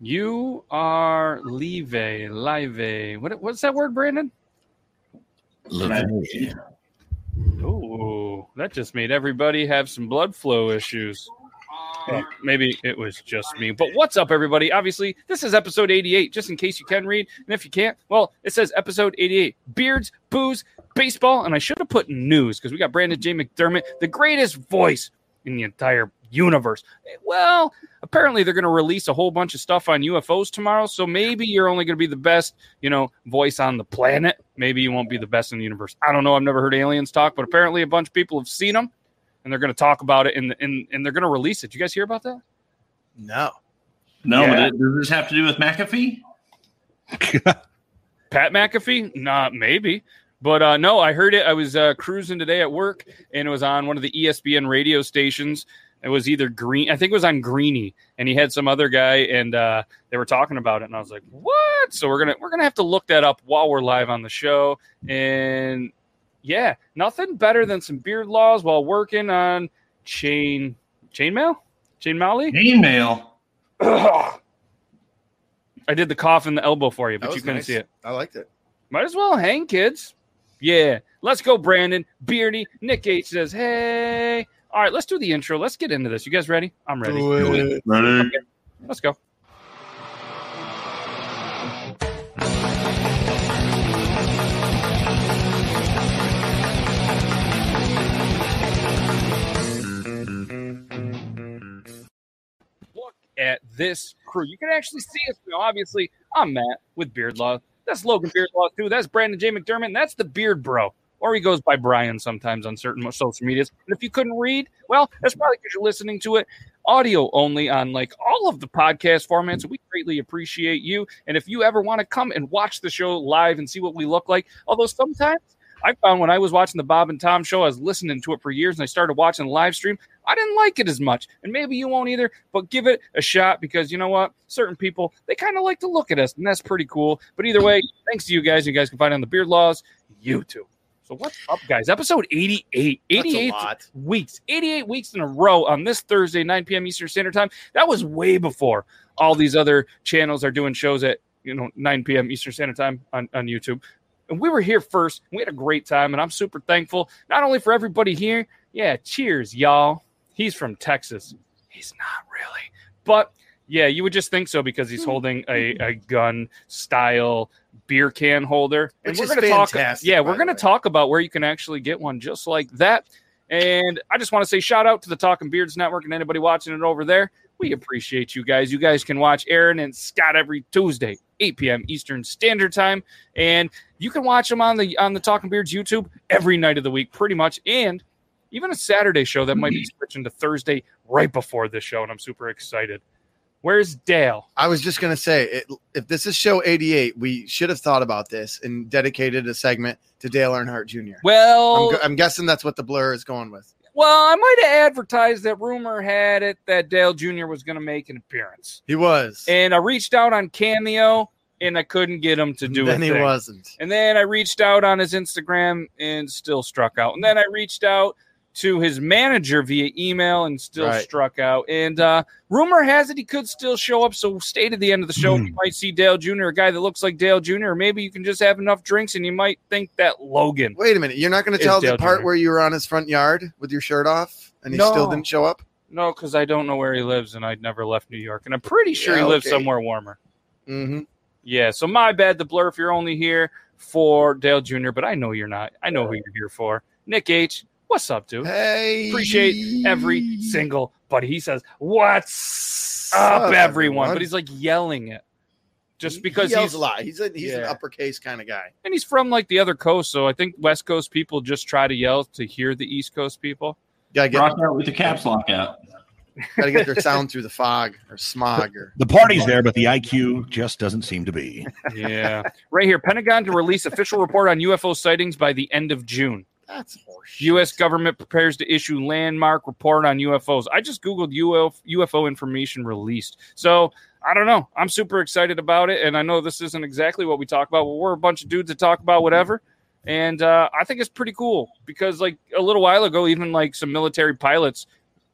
You are live, live. What, what's that word, Brandon? Oh, that just made everybody have some blood flow issues. Uh, maybe it was just me. But what's up, everybody? Obviously, this is episode 88, just in case you can read. And if you can't, well, it says episode 88 Beards, Booze, Baseball. And I should have put news because we got Brandon J. McDermott, the greatest voice in the entire universe. Well, apparently they're going to release a whole bunch of stuff on UFOs tomorrow. So maybe you're only going to be the best, you know, voice on the planet. Maybe you won't be the best in the universe. I don't know. I've never heard aliens talk, but apparently a bunch of people have seen them and they're going to talk about it and, and, and they're going to release it. You guys hear about that? No. No, Yeah. but does this have to do with McAfee? Pat McAfee? Not maybe. But uh, no, I heard it. I was uh, cruising today at work, and it was on one of the ESPN radio stations. It was either Green, I think it was on Greeny, and he had some other guy, and uh, they were talking about it, and I was like, "What?" So we're gonna we're gonna have to look that up while we're live on the show, and yeah, nothing better than some beard laws while working on chain chainmail, chain Molly. Chainmail. I did the cough in the elbow for you, but you couldn't nice. see it. I liked it. Might as well hang, kids. Yeah. Let's go, Brandon. Beardy. Nick H says, hey. All right, let's do the intro. Let's get into this. You guys ready? I'm ready. Ready? Let's go. Look at this crew. You can actually see us. You know, obviously, I'm Matt with Beard Law. That's Logan Beard Law too. That's Brandon J. McDermott. And that's the Beard Bro. Or he goes by Brian sometimes on certain social medias. And if you couldn't read, well, that's probably because you're listening to it audio only on like all of the podcast formats. We greatly appreciate you. And if you ever want to come and watch the show live and see what we look like, although sometimes I found when I was watching the Bob and Tom show, I was listening to it for years and I started watching the live stream. I didn't like it as much. And maybe you won't either, but give it a shot because you know what? Certain people, they kind of like to look at us, and that's pretty cool. But either way, thanks to you guys. You guys can find on the Beard Laws YouTube. So what's up, guys? Episode 88. That's a 88 lot. weeks, 88 weeks in a row on this Thursday, 9 p.m. Eastern Standard Time. That was way before all these other channels are doing shows at you know 9 p.m. Eastern Standard Time on, on YouTube. And we were here first. We had a great time, and I'm super thankful not only for everybody here. Yeah, cheers, y'all. He's from Texas. He's not really, but yeah, you would just think so because he's holding a, a gun style beer can holder. And Which we're to talk. Yeah, we're going to way. talk about where you can actually get one just like that. And I just want to say shout out to the Talking Beards Network and anybody watching it over there. We appreciate you guys. You guys can watch Aaron and Scott every Tuesday, 8 p.m. Eastern Standard Time, and you can watch them on the on the Talking Beards YouTube every night of the week, pretty much, and even a Saturday show that might be switching to Thursday right before this show, and I'm super excited. Where's Dale? I was just gonna say, it, if this is show 88, we should have thought about this and dedicated a segment to Dale Earnhardt Jr. Well, I'm, gu- I'm guessing that's what the blur is going with. well, I might have advertised that rumor had it that Dale Jr. was going to make an appearance. He was, and I reached out on Cameo and I couldn't get him to do it. then he wasn't. And then I reached out on his Instagram and still struck out. And then I reached out to his manager via email and still Right. struck out. And uh, rumor has it he could still show up. So stay to the end of the show. You might see Dale Jr., a guy that looks like Dale Jr., or maybe you can just have enough drinks and you might think that Logan. Wait a minute, you're not going to tell Dale the part Jr. where you were on his front yard with your shirt off and he No. still didn't show up? No, because I don't know where he lives and I'd never left New York. And I'm pretty sure Yeah, he lives okay. somewhere warmer. Mm-hmm. Yeah, so my bad, the blur. If you're only here for Dale Jr., but I know you're not. I know who you're here for. Nick H, what's up, dude? Hey, Appreciate every single buddy. He says, "What's up, up, everyone?" everyone? But he's like yelling it, just He- because he yells he's a lot. He's a, he's an Yeah. uppercase kind of guy. and he's from like the other coast. So I think West Coast people just try to yell to hear the East Coast people. Gotta get, Rock out with the caps lock out. gotta get their sound through the fog or smog or The party's there, but the IQ just doesn't seem to be. Yeah, right here, Pentagon to release official report on UFO sightings by the end of June. That's horseshit. U.S. government prepares to issue landmark report on UFOs. I just googled UFO, UFO information released. So I don't know. I'm super excited about it, and I know this isn't exactly what we talk about. But we're a bunch of dudes that talk about whatever, and uh, I think it's pretty cool because, like a little while ago, even like some military pilots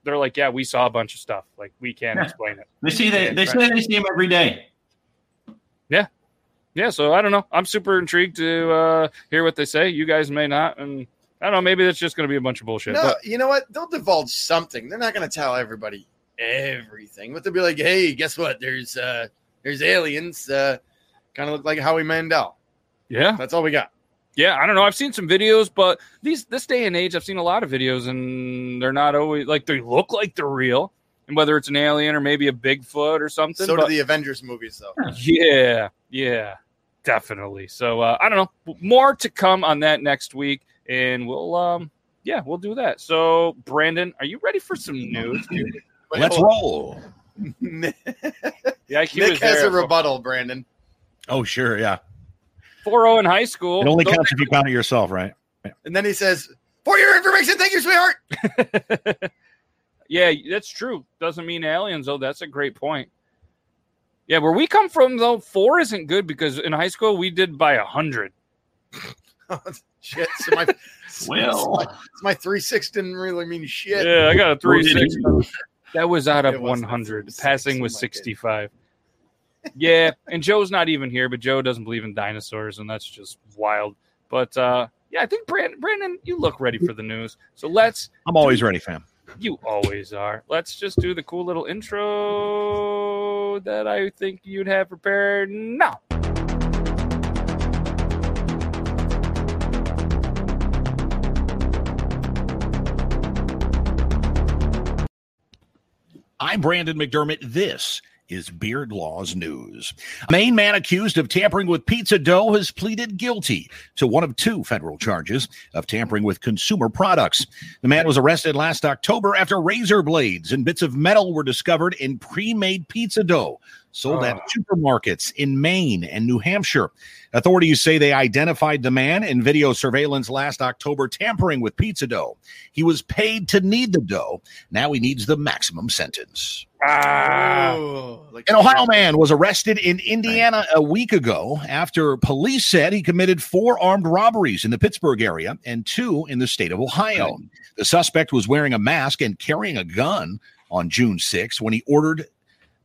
they're like, yeah, we saw a bunch of stuff. Like we can't Yeah. explain it. They see they, they say they see him every day. Yeah, yeah, so I don't know. I'm super intrigued to uh, hear what they say. You guys may not, and I don't know. Maybe that's just going to be a bunch of bullshit. No, But you know what? They'll divulge something. They're not going to tell everybody everything, but they'll be like, "Hey, guess what? There's uh, there's aliens. Uh, kind of look like Howie Mandel. yeah, That's all we got." yeah, I don't know. I've seen some videos, but these this day and age, I've seen a lot of videos, and they're not always like they look like they're real. And whether it's an alien or maybe a Bigfoot or something, So do the Avengers movies, though. Yeah, yeah, definitely. So uh, I don't know. More to come on that next week, and we'll um yeah, we'll do that. So Brandon, are you ready for some news? dude? Let's roll. on. Nick The IQ has there a rebuttal, Brandon. Oh, sure. Yeah. 4-0 in high school. It only Those- counts if you count it yourself, right? And then he says, "For your information, thank you, sweetheart." yeah, that's true. Doesn't mean aliens, though. That's a great point. Yeah, where we come from, though, four isn't good because in high school we did by a hundred. shit. So my, Well. my, my three six didn't really mean shit. Yeah, I got a three six. That was out of It wasn't a 100. Passing was something like it. 65. yeah, and Joe's not even here, but Joe doesn't believe in dinosaurs, and that's just wild. But uh, yeah, I think Brandon, Brandon, you look ready for the news. So let's. I'm always ready, fam. You always are. Let's just do the cool little intro that I think you'd have prepared now. I'm Brandon McDermott. This is Beard Laws News. A Maine man accused of tampering with pizza dough has pleaded guilty to one of two federal charges of tampering with consumer products. The man was arrested last October after razor blades and bits of metal were discovered in pre made pizza dough sold at Oh. supermarkets in Maine and New Hampshire. Authorities say they identified the man in video surveillance last October tampering with pizza dough. He was paid to knead the dough. Now he needs the maximum sentence. Ah, Oh, like An Ohio man was arrested in Indiana a week ago after police said he committed four armed robberies in the Pittsburgh area and two in the state of Ohio. The suspect was wearing a mask and carrying a gun on June 6 when he ordered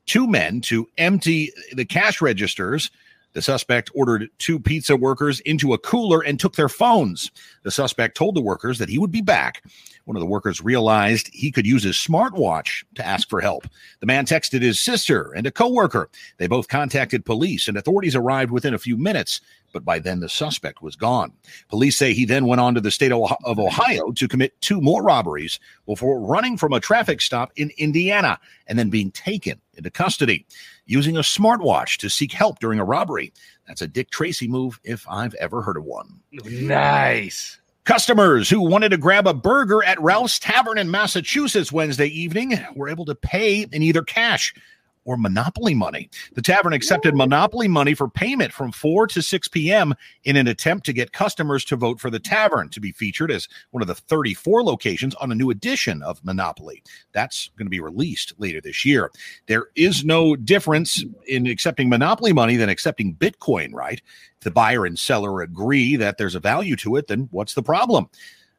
two men to empty the cash registers. The suspect ordered two pizza workers into a cooler and took their phones. The suspect told the workers that he would be back. One of the workers realized he could use his smartwatch to ask for help. The man texted his sister and a coworker. They both contacted police, and authorities arrived within a few minutes, but by then the suspect was gone. Police say he then went on to the state of Ohio to commit two more robberies before running from a traffic stop in Indiana and then being taken into custody using a smartwatch to seek help during a robbery. That's a Dick Tracy move if I've ever heard of one. nice. Customers who wanted to grab a burger at Ralph's Tavern in Massachusetts Wednesday evening were able to pay in either cash or Monopoly money. The tavern accepted Monopoly money for payment from 4 to 6 p.m. in an attempt to get customers to vote for the tavern to be featured as one of the 34 locations on a new edition of Monopoly. That's going to be released later this year. There is no difference in accepting Monopoly money than accepting Bitcoin, right? If the buyer and seller agree that there's a value to it, then what's the problem?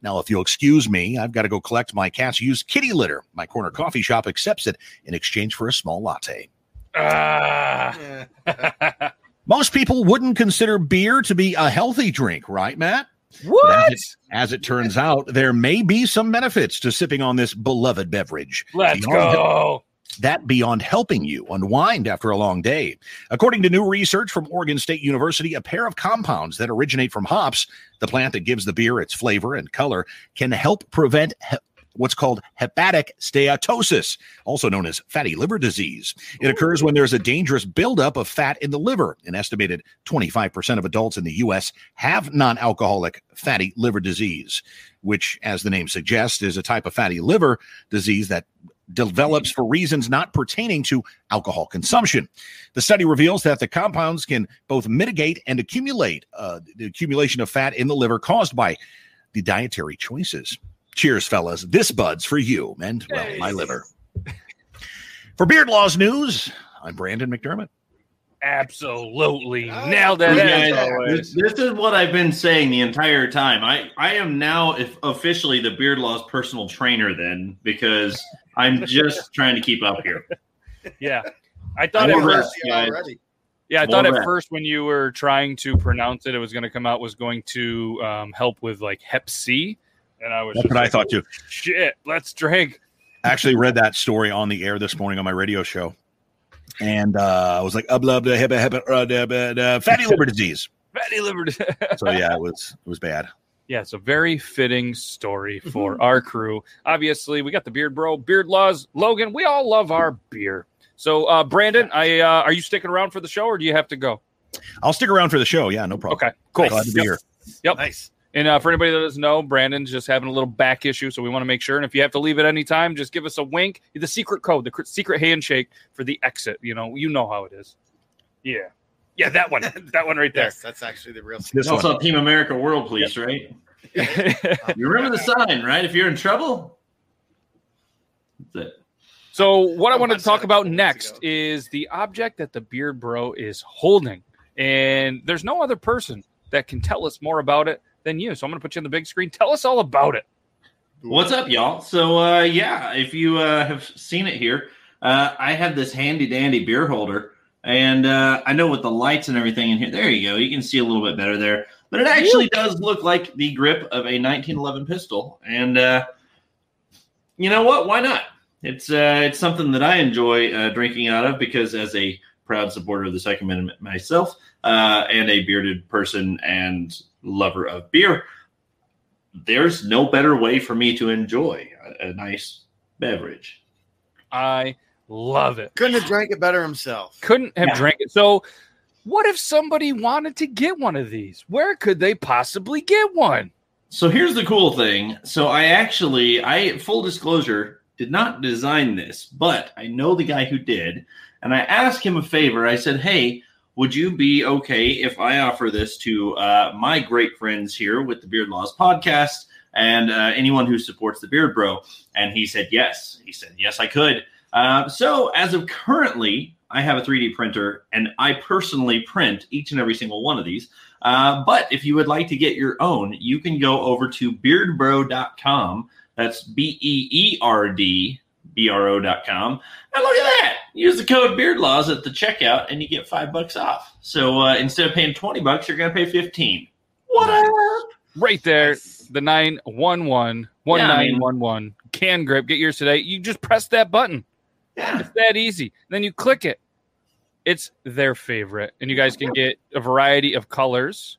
Now, if you'll excuse me, I've got to go collect my cat's used kitty litter. My corner coffee shop accepts it in exchange for a small latte. Ah. Most people wouldn't consider beer to be a healthy drink, right, Matt? what? As it, as it turns out, there may be some benefits to sipping on this beloved beverage. Let's go. That beyond helping you unwind after a long day. According to new research from Oregon State University, a pair of compounds that originate from hops, the plant that gives the beer its flavor and color, can help prevent he- what's called hepatic steatosis, also known as fatty liver disease. It occurs when there's a dangerous buildup of fat in the liver. An estimated 25% of adults in the U.S. have non alcoholic fatty liver disease, which, as the name suggests, is a type of fatty liver disease that develops for reasons not pertaining to alcohol consumption. The study reveals that the compounds can both mitigate and accumulate uh, the accumulation of fat in the liver caused by the dietary choices. Cheers, fellas. This bud's for you and, well, my liver. For Beard Laws News, I'm Brandon McDermott. Absolutely Oh, nailed it. You Yeah, as guys, this, this is what I've been saying the entire time. I, I am now if officially the Beard Law's personal trainer then because I'm just trying to keep up here. Yeah. I thought I at first, that. guys. already. yeah, I More thought at rest. first when you were trying to pronounce it, it was going to come out was going to um, help with like Hep C, and I was That's just what I thought too. Shit, let's drink. I actually read that story on the air this morning on my radio show, and uh, I was like, "Uh, blah, blah, heba, heba, uh, da, ba, da, fatty liver disease." Fatty liver. Disease. So yeah, it was it was bad. Yeah, it's a very fitting story for Mm-hmm. our crew. Obviously, we got the Beard Bro, Beard Laws, Logan. We all love our beer. So, uh, Brandon, I uh, are you sticking around for the show, or do you have to go? I'll stick around for the show. Yeah, no problem. Okay, cool. Glad to be Yep. here. Yep. Nice. And uh, for anybody that doesn't know, Brandon's just having a little back issue, so we want to make sure. And if you have to leave at any time, just give us a wink. The secret code, the cr- secret handshake for the exit. You know, you know how it is. Yeah, yeah, that one, that one right there. Yes, that's actually the real. This one. also Team America World Police, right? You remember the sign, right? If you're in trouble, that's it. So, what I Oh, wanted to talk about next ago. is the object that the Beard Bro is holding. And there's no other person that can tell us more about it than you. So, I'm going to put you on the big screen. Tell us all about it. What's up, y'all? So, uh, yeah, if you uh, have seen it here, uh, I have this handy dandy beer holder, and uh, I know with the lights and everything in here, there you go. You can see a little bit better there, but it actually does look like the grip of a 1911 pistol, and uh, you know what? Why not? It's uh, it's something that I enjoy uh, drinking out of because, as a proud supporter of the Second Amendment myself, uh, and a bearded person and lover of beer, there's no better way for me to enjoy a, a nice beverage. I love it. Couldn't have drank it better himself. Couldn't have Yeah. drank it. So, what if somebody wanted to get one of these? Where could they possibly get one? So here's the cool thing. So I actually, I full disclosure, did not design this, but I know the guy who did, and I asked him a favor. I said, "Hey, would you be okay if I offer this to uh, my great friends here with the Beard Laws podcast and uh, anyone who supports the Beard Bro?" And he said, "Yes." He said, "Yes, I could." Uh, so as of currently, I have a 3D printer, and I personally print each and every single one of these. Uh, but if you would like to get your own, you can go over to beerdbro.com. That's B E E R D B R O.com. And look at that. Use the code BeardLaws at the checkout and you get five bucks off. So uh, instead of paying 20 bucks, you're going to pay 15. What up? Right there, Nice. the 911 1911 can grip. Get yours today. You just press that button. Yeah. It's that easy. Then you click it. It's their favorite. And you guys can get a variety of colors.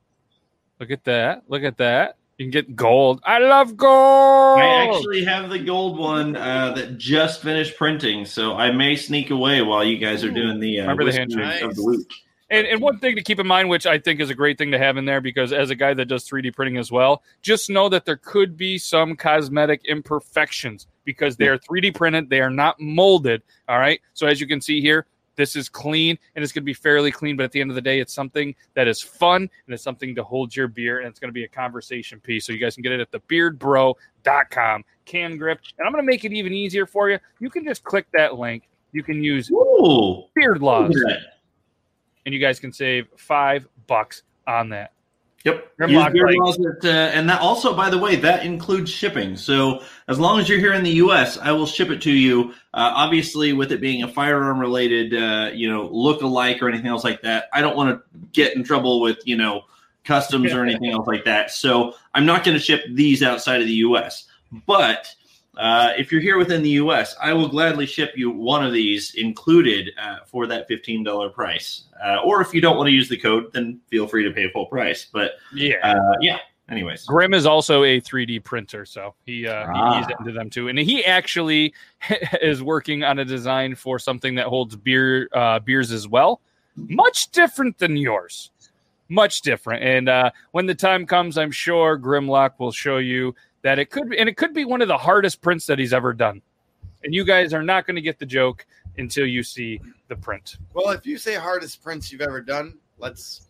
Look at that. Look at that. You can get gold. I love gold. I actually have the gold one uh, that just finished printing, so I may sneak away while you guys are doing the uh, Remember the whiskey handshake. of the week. And, and one thing to keep in mind, which I think is a great thing to have in there, because as a guy that does 3D printing as well, just know that there could be some cosmetic imperfections because they are 3D printed. They are not molded. All right. So as you can see here, this is clean and it's going to be fairly clean. But at the end of the day, it's something that is fun and it's something to hold your beer and it's going to be a conversation piece. So you guys can get it at thebeerdbro.com. Can grip. And I'm going to make it even easier for you. You can just click that link. You can use Ooh, Beard Laws and you guys can save five bucks on that. Yep. Grimlock Use beer Lake. laws uh, and that also, by the way, that includes shipping. So as long as you're here in the U.S., I will ship it to you. Uh, obviously, with it being a firearm related, uh, you know, look alike or anything else like that, I don't want to get in trouble with you know customs or anything else like that. So I'm not going to ship these outside of the U.S. But uh, if you're here within the U.S., I will gladly ship you one of these included uh, for that $15 price. Uh, or if you don't want to use the code, then feel free to pay full price. But Yeah. uh, yeah. Anyways, Grim is also a 3D printer, so he uh, Ah. he's into them too, and he actually is working on a design for something that holds beer uh, beers as well, much different than yours, much different. And uh, when the time comes, I'm sure Grimlock will show you that it could, be, and it could be one of the hardest prints that he's ever done. And you guys are not going to get the joke until you see the print. Well, if you say hardest prints you've ever done, let's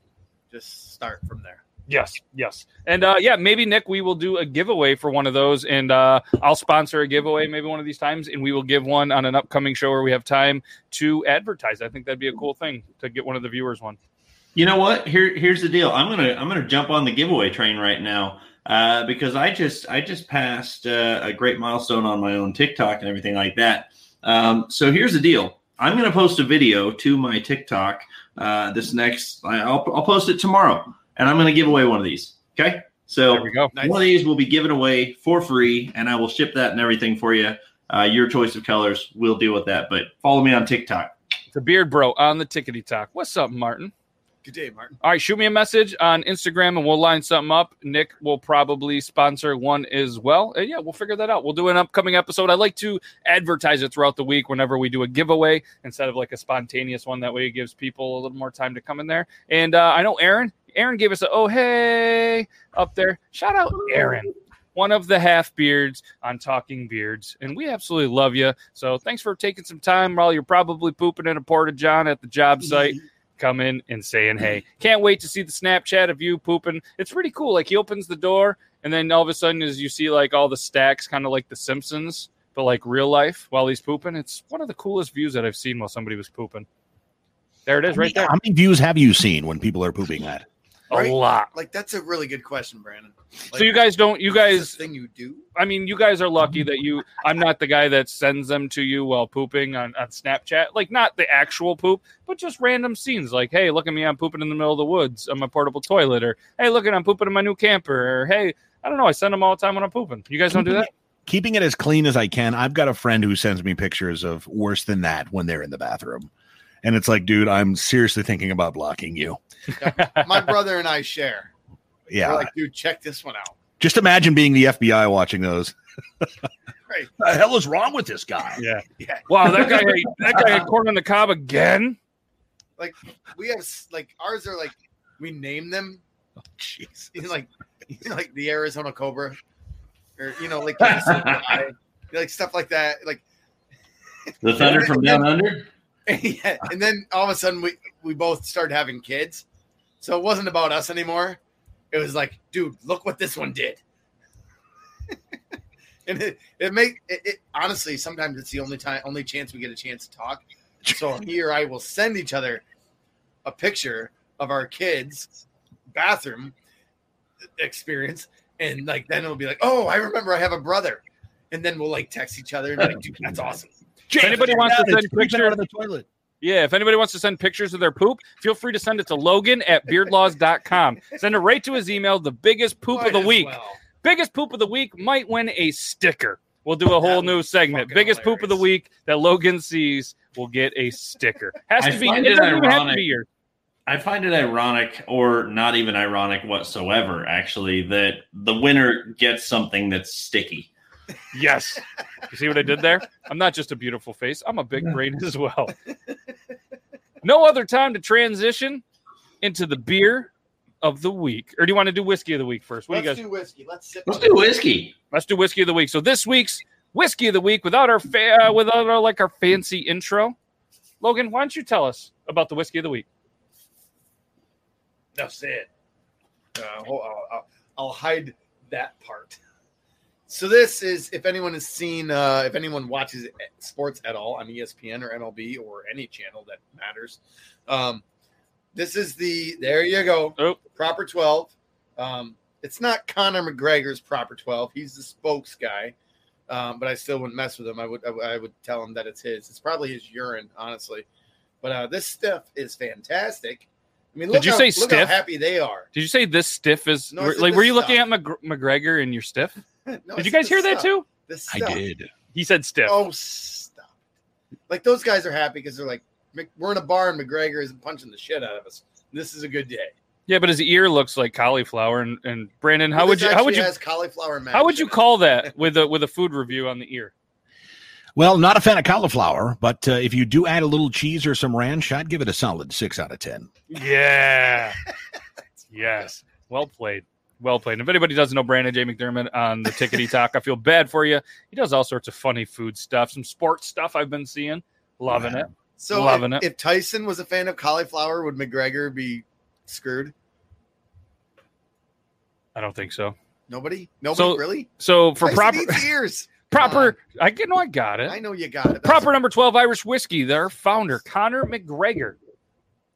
just start from there. Yes, yes, and uh, yeah, maybe Nick, we will do a giveaway for one of those, and uh, I'll sponsor a giveaway maybe one of these times, and we will give one on an upcoming show where we have time to advertise. I think that'd be a cool thing to get one of the viewers one. you know what? Here, here's the deal. I'm gonna I'm gonna jump on the giveaway train right now. Uh, because I just I just passed uh, a great milestone on my own TikTok and everything like that. Um, so here's the deal: I'm going to post a video to my TikTok uh, this next. I'll I'll post it tomorrow, and I'm going to give away one of these. Okay, so There we go. Nice. one of these will be given away for free, and I will ship that and everything for you. Uh, your choice of colors, we'll deal with that. But follow me on TikTok. The Beard Bro on the Tickety Talk. What's up, Martin? Good day, Martin. All right, shoot me a message on Instagram and we'll line something up. Nick will probably sponsor one as well. And yeah, we'll figure that out. We'll do an upcoming episode. I like to advertise it throughout the week whenever we do a giveaway instead of like a spontaneous one. That way it gives people a little more time to come in there. And uh, I know Aaron, Aaron gave us a oh hey up there. Shout out Aaron. One of the half beards on Talking Beards, and we absolutely love you. So, thanks for taking some time while you're probably pooping in a porta john at the job site come in and saying hey can't wait to see the snapchat of you pooping. It's pretty cool. Like he opens the door and then all of a sudden as you see like all the stacks kind of like the simpsons but like real life while he's pooping it's one of the coolest views that i've seen while somebody was pooping. There it is right there. How many views have you seen when people are pooping at? A lot Like that's a really good question, Brandon. so you guys don't you guys thing you do. I mean, you guys are lucky that you. I'm not the guy that sends them to you while pooping on, on Snapchat. Like, not the actual poop, but just random scenes. Like, hey, look at me, I'm pooping in the middle of the woods on my portable toilet. Or, hey, look at I'm pooping in my new camper. Or, hey, I don't know, I send them all the time when I'm pooping. You guys don't do that? Keeping it as clean as I can. I've got a friend who sends me pictures of worse than that when they're in the bathroom. And it's like, dude, I'm seriously thinking about blocking you. My brother and I share. Yeah. We're like, dude, check this one out. Just imagine being the FBI watching those. Right. the hell is wrong with this guy? Yeah. Yeah. Wow, that guy, that guy had corn on the cob again. Like we have like ours are like we name them Oh, jeez. you know, like you know, like the Arizona Cobra, or you know, like like stuff like that. Like The thunder from down under. yeah, and then all of a sudden we we both started having kids, so it wasn't about us anymore. It was like, dude, look what this one did. and it, it make it, it honestly sometimes it's the only time only chance we get a chance to talk. So he or I will send each other a picture of our kids' bathroom experience, and like then it'll be like, oh, I remember I have a brother, and then we'll like text each other and like, dude, that's awesome. If anybody wants to send pictures- out of the toilet. Yeah, if anybody wants to send pictures of their poop, feel free to send it to Logan at beardlaws.com. Send it right to his email. The biggest poop Might of the week. well. biggest poop of the week might win a sticker. We'll do a whole That new segment. fucking Biggest poop of the week that Logan sees will get a sticker. Has I to be. find It it doesn't even have to be yours. I find it ironic, or not even ironic whatsoever, actually, that the winner gets something that's sticky. Yes. You see what I did there? I'm not just a beautiful face. I'm a big brain as well. No other time to transition into the beer of the week. Or do you want to do whiskey of the week first? What Let's you guys? do whiskey. Let's sip. Let's do whiskey. Let's do whiskey of the week. So this week's whiskey of the week, without our fa- uh, without our like our fancy intro, Logan, why don't you tell us about the whiskey of the week? That's it. Uh, I'll, I'll, I'll hide that part. So this is if anyone has seen, uh, if anyone watches sports at all on ESPN or MLB or any channel that matters, um, this is the there you go Oh. proper twelve. Um, it's not Conor McGregor's proper twelve. He's the spokes guy, um, but I still wouldn't mess with him. I would I, would- I would tell him that it's his. It's probably his urine, honestly. But uh, this stuff is fantastic. I mean, Did you how, say look how stiff? happy they are. Did you say this stiff is No, like? Were you looking at Mc- McGregor and you're stiff? No, Did you guys the hear that too? The I did. He said stiff. Oh, stop! Like those guys are happy because they're like, we're in a bar and McGregor isn't punching the shit out of us. This is a good day. Yeah, but his ear looks like cauliflower. And, and Brandon, how Well, would you how would you cauliflower mash how would you call that with a with a food review on the ear? Well, not a fan of cauliflower, but uh, if you do add a little cheese or some ranch, I'd give it a solid six out of ten. Yeah. yes. Well played. Well played. And if anybody doesn't know Brandon J. McDermott on the Tickety Talk, I feel bad for you. He does all sorts of funny food stuff, some sports stuff I've been seeing. Loving it. So Loving if, it. if Tyson was a fan of cauliflower, would McGregor be screwed? I don't think so. Nobody? Nobody So, really? So for Tyson proper ears. proper I get no I got it. I know you got it. That's- Proper number 12 Irish whiskey, their founder, Conor McGregor.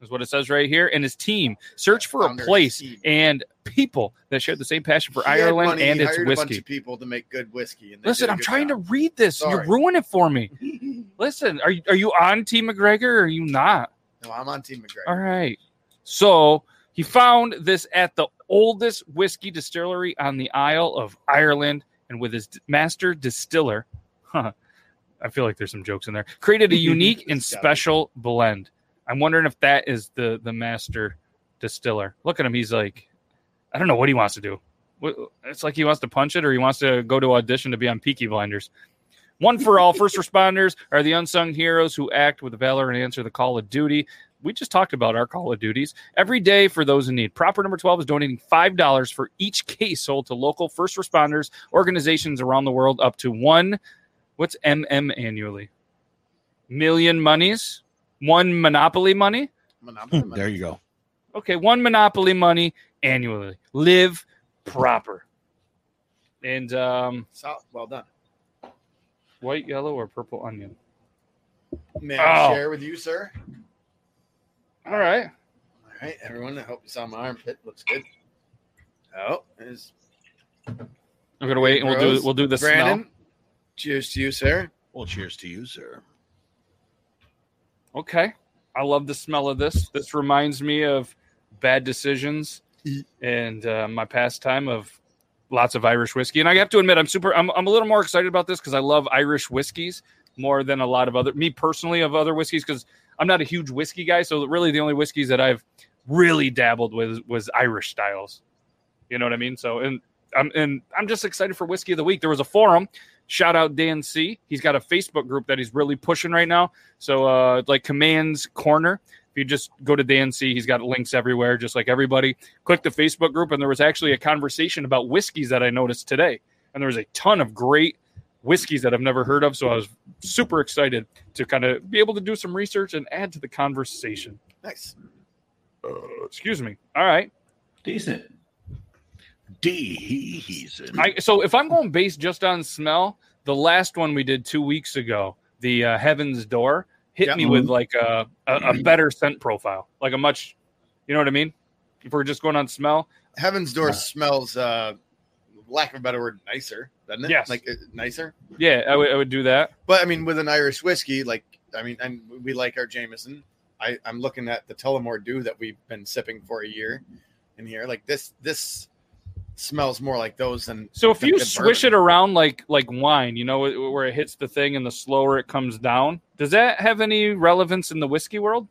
Is what it says right here, and his team search for a place and people that share the same passion for He Ireland money, and its hired a bunch whiskey. of people to make good whiskey. And Listen, I'm trying job. to read this. You're Sorry. ruining it for me. Listen, are you are you on Team McGregor or are you not? No, I'm on Team McGregor. All right. So he found this at the oldest whiskey distillery on the Isle of Ireland, and with his master distiller, huh, I feel like there's some jokes in there, created a unique and It's gotta be. special blend. I'm wondering if that is the the master distiller. Look at him. He's like, I don't know what he wants to do. It's like he wants to punch it or he wants to go to audition to be on Peaky Blinders. One for all, first responders are the unsung heroes who act with valor and answer the call of duty. We just talked about our call of duties every day for those in need. Proper number 12 is donating $5 for each case sold to local first responders organizations around the world up to one, what's MM annually? Million monies? One monopoly money? Monopoly Hmm, money. there you go. Okay, one monopoly money annually. Live proper. And um, So, well done. white, yellow, or purple onion. May I Oh. share with you, sir? All right. All right, everyone. I hope you saw my armpit. Looks good. Oh, there's I'm gonna wait and we'll do we'll do the Brandon. smell. Cheers to you, sir. Well, cheers to you, sir. Okay. I love the smell of this. This reminds me of bad decisions and uh, my pastime of lots of Irish whiskey. And I have to admit, I'm super. I'm, I'm a little more excited about this because I love Irish whiskeys more than a lot of other me personally of other whiskeys because I'm not a huge whiskey guy. So really, the only whiskeys that I've really dabbled with was Irish styles. You know what I mean? So and I'm and I'm just excited for whiskey of the week. There was a forum. Shout out Dan C. He's got a Facebook group that he's really pushing right now. So uh like Commands Corner. If you just go to Dan C, he's got links everywhere, just like everybody. Click the Facebook group, and there was actually a conversation about whiskeys that I noticed today. And there was a ton of great whiskeys that I've never heard of. So I was super excited to kind of be able to do some research and add to the conversation. Nice. Excuse me. All right. Decent. Decent. I so if I'm going based just on smell, the last one we did two weeks ago, the uh, Heaven's Door, hit Yep. me with like a, a a better scent profile, like a much, you know what I mean? If we're just going on smell, Heaven's Door Yeah. smells, uh, lack of a better word, nicer, doesn't it? Yes. Like uh, nicer. yeah, I would I would do that. But I mean, with an Irish whiskey, like I mean, and we like our Jameson. I, I'm looking at the Tullamore Dew that we've been sipping for a year in here. Like this, this smells more like those than. So if than you swish bourbon. it around like like wine, you know where it hits the thing and the slower it comes down, does that have any relevance in the whiskey world?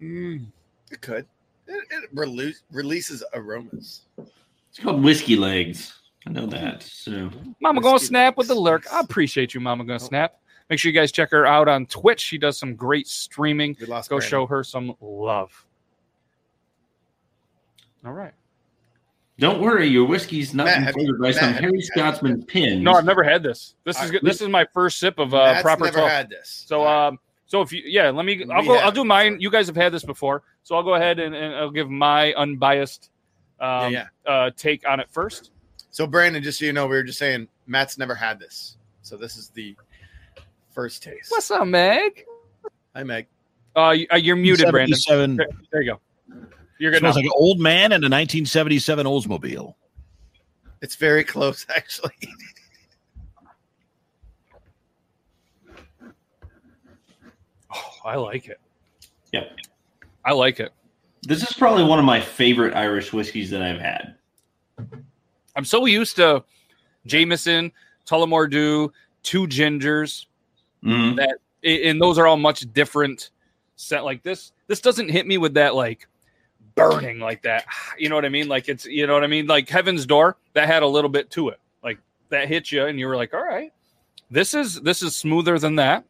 Mm, it could. It, it release, releases aromas. It's called whiskey legs. I know that. So Mama gonna Whiskey snap with the lurk. I appreciate you, Mama gonna snap. Make sure you guys check her out on Twitch. She does some great streaming. We lost. Go Brandon. show her some love. All right. Don't worry, your whiskey's not Matt, been have you- flavored by Matt, some Harry you- Scotsman pins. No, I've never had this. This is I- good. this is my first sip of uh, Matt's proper never 12. had this. So, All right. um, so if you, yeah, let me. I'll We go. I'll do mine. before. You guys have had this before, so I'll go ahead and, and I'll give my unbiased um, Yeah, Uh, take on it first. So Brandon, just so you know, we were just saying Matt's never had this. So this is the first taste. What's up, Meg? Hi, Meg. Uh, you- uh, you're muted, Brandon. 77 There, there you go. You're gonna Smells like an old man and a 1977 Oldsmobile. It's very close, actually. Oh, I like it. Yep. I like it. This is probably one of my favorite Irish whiskeys that I've had. I'm so used to Jameson, Tullamore Dew, two gingers. Mhm. that and those are all much different set like this this doesn't hit me with that like burning like that. You know what i mean? Like it's you know what i mean? Like heaven's door that had a little bit to it. Like that hit you and you were like all right. This is this is smoother than that.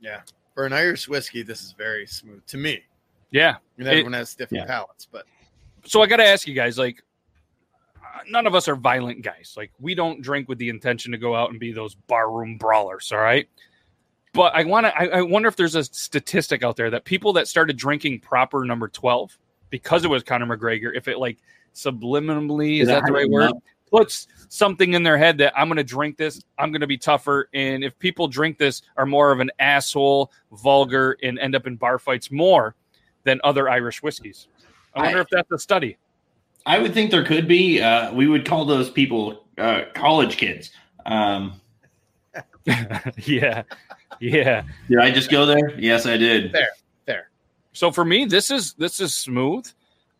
Yeah. For an Irish whiskey, this is very smooth to me. yeah. I mean, It- everyone has different Yeah. palates, but so i gotta ask you guys like uh, none of us are violent guys. Like we don't drink with the intention to go out and be those barroom brawlers all right but i want to I, I wonder if there's a statistic out there that people that started drinking proper number 12 because it was conor mcgregor if it like subliminally is that the right word puts something in their head that I'm going to drink this, I'm going to be tougher. And if people drink this, are more of an asshole, vulgar, and end up in bar fights more than other Irish whiskeys. I wonder I- if that's a study. I would think there could be. Uh, we would call those people uh, college kids. Um, yeah, yeah. did I just go there? Yes, I did. Fair, fair. So for me, this is this is smooth.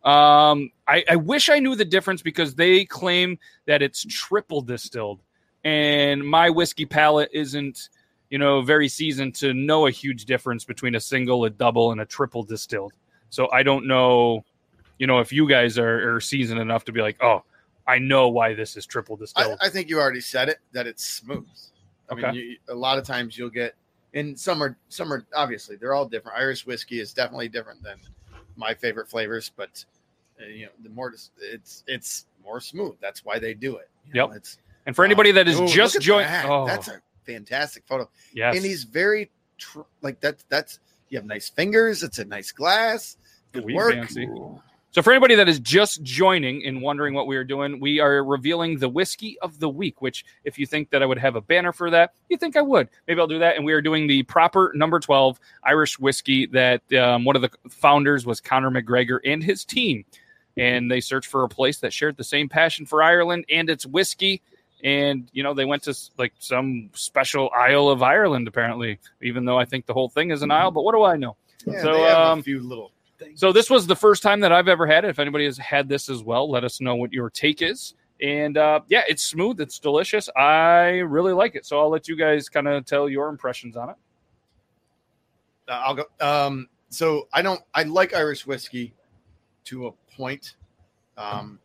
Um, I, I wish I knew the difference because they claim that it's triple distilled, and my whiskey palate isn't, you know, very seasoned to know a huge difference between a single, a double, and a triple distilled. So I don't know, you know, if you guys are, are seasoned enough to be like, oh, I know why this is triple I, distilled. I think you already said it that it's smooth. I Okay. mean, you, a lot of times you'll get, and some are some are obviously they're all different. Irish whiskey is definitely different than my favorite flavors, but uh, you know the more it's it's more smooth. That's why they do it. You know, Yep. It's and for anybody that is Ooh, just joined, that. oh, that's a fantastic photo, yes. and he's very tr- like that's that's you have nice fingers. It's a nice glass. Good work. fancy. So, for anybody that is just joining and wondering what we are doing, we are revealing the whiskey of the week. Which, if you think that I would have a banner for that, you think I would. Maybe I'll do that. And we are doing the proper number twelve Irish whiskey that um, one of the founders was Conor McGregor and his team, and they searched for a place that shared the same passion for Ireland and its whiskey. And you know they went to like some special Isle of Ireland, apparently. Even though I think the whole thing is an isle, but what do I know? Yeah, So, um, a few little. So this was the first time that I've ever had it. If anybody has had this as well, let us know what your take is. And uh, yeah, it's smooth. It's delicious. I really like it. So I'll let you guys kind of tell your impressions on it. Uh, I'll go. Um, so I don't. I like Irish whiskey to a point. Um,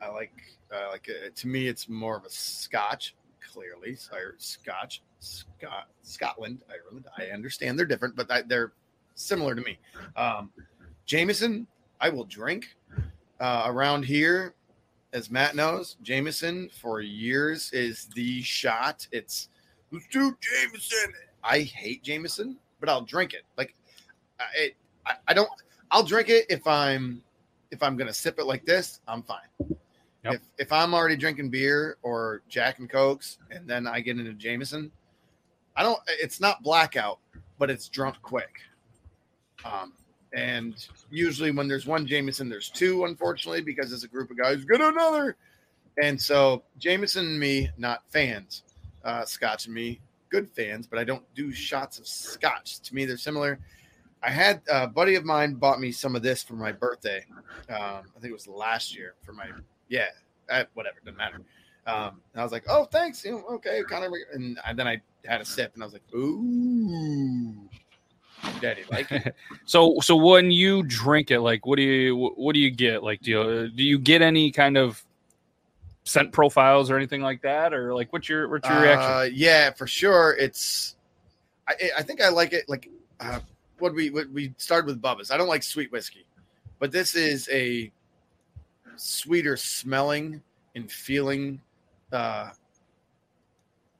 I like. Uh, like uh, to me, it's more of a Scotch. Clearly, Irish Scotch, Scot, Scotland, Ireland. I understand they're different, but I, they're similar to me. Um, Jameson, I will drink uh, around here. As Matt knows, Jameson for years is the shot. It's let's do Jameson. I hate Jameson, but I'll drink it. Like I, it, I, I don't. I'll drink it if I'm if I'm gonna sip it like this. I'm fine. Yep. If if I'm already drinking beer or Jack and Cokes, and then I get into Jameson, I don't. It's not blackout, but it's drunk quick. Um, and usually when there's one Jameson, there's two. Unfortunately, because it's a group of guys, get another. And so Jameson and me, not fans. Uh, Scotch and me, good fans, but I don't do shots of Scotch. To me, they're similar. I had a buddy of mine bought me some of this for my birthday. Um, I think it was last year for my yeah, uh, whatever, doesn't matter. Um, and I was like, oh, thanks. You know, okay, kind of. And then I had a sip, and I was like, ooh, daddy, like. So so when you drink it, like what do you what do you get? Like do you do you get any kind of scent profiles or anything like that, or like what's your what's your reaction? Uh, yeah, for sure. It's. I, I think I like it. Like, uh, what we what we started with Bubba's. I don't like sweet whiskey, but this is a sweeter smelling and feeling uh,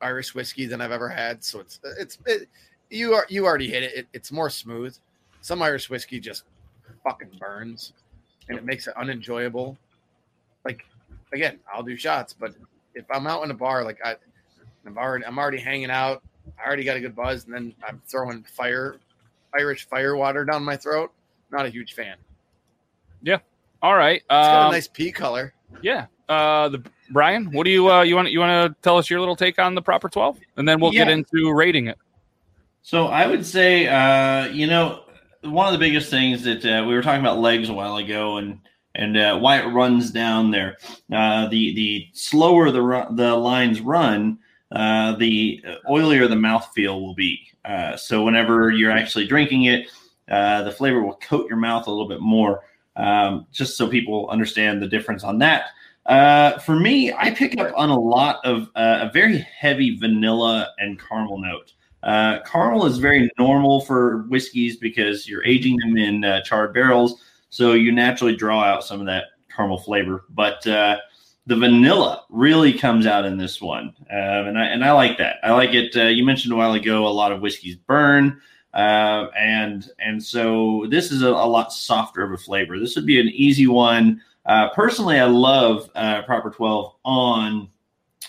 Irish whiskey than I've ever had. So it's it's it, you are you already hit it. it. It's more smooth. Some Irish whiskey just fucking burns, and it makes it unenjoyable. Like again, I'll do shots, but if I'm out in a bar, like I, I'm already I'm already hanging out. I already got a good buzz, and then I'm throwing fire, Irish fire water down my throat. Not a huge fan. Yeah. All right, It's got um, a nice pea color. yeah. Uh, the Brian, what do you uh you want you want to tell us your little take on the proper twelve, and then we'll get into rating it. So I would say, uh, you know, one of the biggest things that uh, we were talking about legs a while ago, and and uh, why it runs down there. Uh, the the slower the the lines run, uh, the oilier the mouthfeel will be. Uh, so whenever you're actually drinking it, the flavor will coat your mouth a little bit more. Um, just so people understand the difference on that. Uh, for me, I pick up on a lot of uh, a very heavy vanilla and caramel note. Uh, caramel is very normal for whiskeys because you're aging them in uh, charred barrels, so you naturally draw out some of that caramel flavor. But uh, the vanilla really comes out in this one, um, and I and I like that. I like it. Uh, you mentioned a while ago a lot of whiskeys burn, uh, and and so this is a, a lot softer of a flavor. This would be an easy one Uh, personally, I love Proper 12 on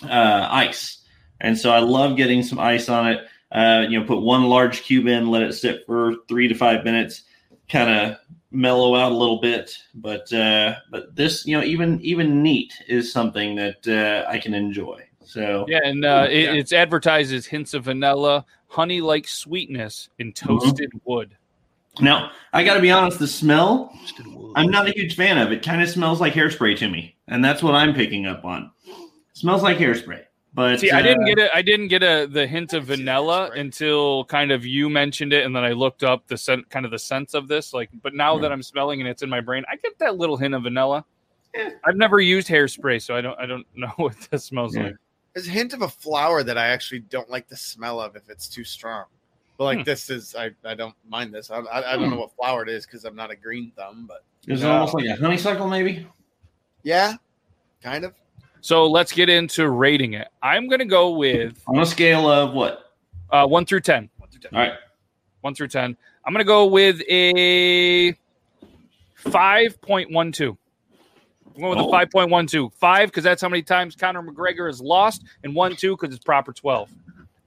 ice. And so I love getting some ice on it. Uh, you know, put one large cube in, let it sit for three to five minutes, kind of mellow out a little bit. But uh, but this, you know, even even neat is something that uh, I can enjoy. So Yeah, and uh, it, it's advertised as hints of vanilla, honey-like sweetness in toasted wood. now I got to be honest, the smell I'm not a huge fan of. It kind of smells like hairspray to me, and that's what I'm picking up on. smells like hairspray, but See, I didn't uh, get it. I didn't get a the hint of I can see that, vanilla right. until kind of you mentioned it, and then I looked up the scent, kind of the sense of this. Like, but now that I'm smelling and it's in my brain, I get that little hint of vanilla. Yeah. I've never used hairspray, so I don't. I don't know what this smells Yeah. like. There's a hint of a flower that I actually don't like the smell of if it's too strong. But like Hmm. this is, I, I don't mind this. I, I, I don't know what flower it is because I'm not a green thumb, but It's No. almost like a honeysuckle, maybe. yeah, kind of. So let's get into rating it. I'm gonna go with On a scale of what? uh, one through ten. All right, One through ten. I'm gonna go with a five point one two. I'm going with Oh. a five point one two. Five because that's how many times Conor McGregor has lost, and one two because it's proper twelve.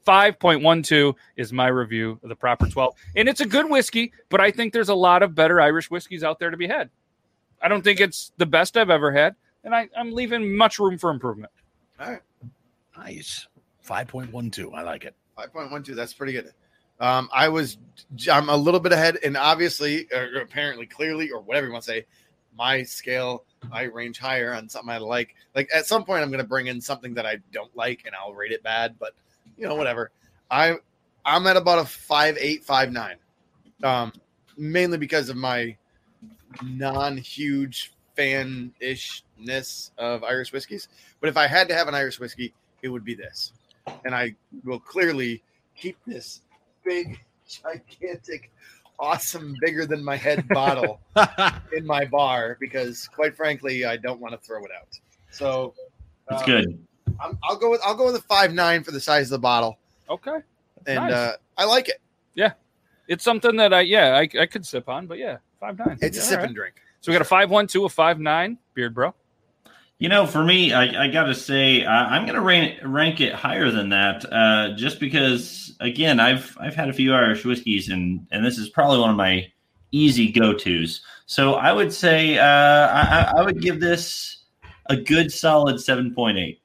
Five point one two is my review of the proper twelve, and it's a good whiskey. But I think there's a lot of better Irish whiskeys out there to be had. I don't think it's the best I've ever had, and I, I'm leaving much room for improvement. All right, Nice. 5.12. I like it. five point one two. That's pretty good. Um, I was, I'm a little bit ahead, and obviously, or apparently, clearly, or whatever you want to say, my scale, I range higher on something I like. Like at some point, I'm going to bring in something that I don't like, and I'll rate it bad. But you know, whatever. I, I'm at about a five eight, five nine, um, mainly because of my non-huge fan ishness of Irish whiskeys. But if I had to have an Irish whiskey, it would be this, and I will clearly keep this big, gigantic, awesome, bigger than my head bottle in my bar because, quite frankly, I don't want to throw it out. So that's um, good. I'm, I'll go with I'll go with a five nine for the size of the bottle, Okay, and Nice. uh, I like it. Yeah, it's something that I yeah I, I could sip on, but yeah, five nine. It's a Yeah, sip all right. and drink. So we got a five one two, a five nine beard, bro. You know, for me, I, I got to say, I, I'm going to rank, rank it higher than that, uh, just because, again, I've I've had a few Irish whiskeys, and and this is probably one of my easy go tos. So I would say uh, I, I- I would give this a good solid seven point eight.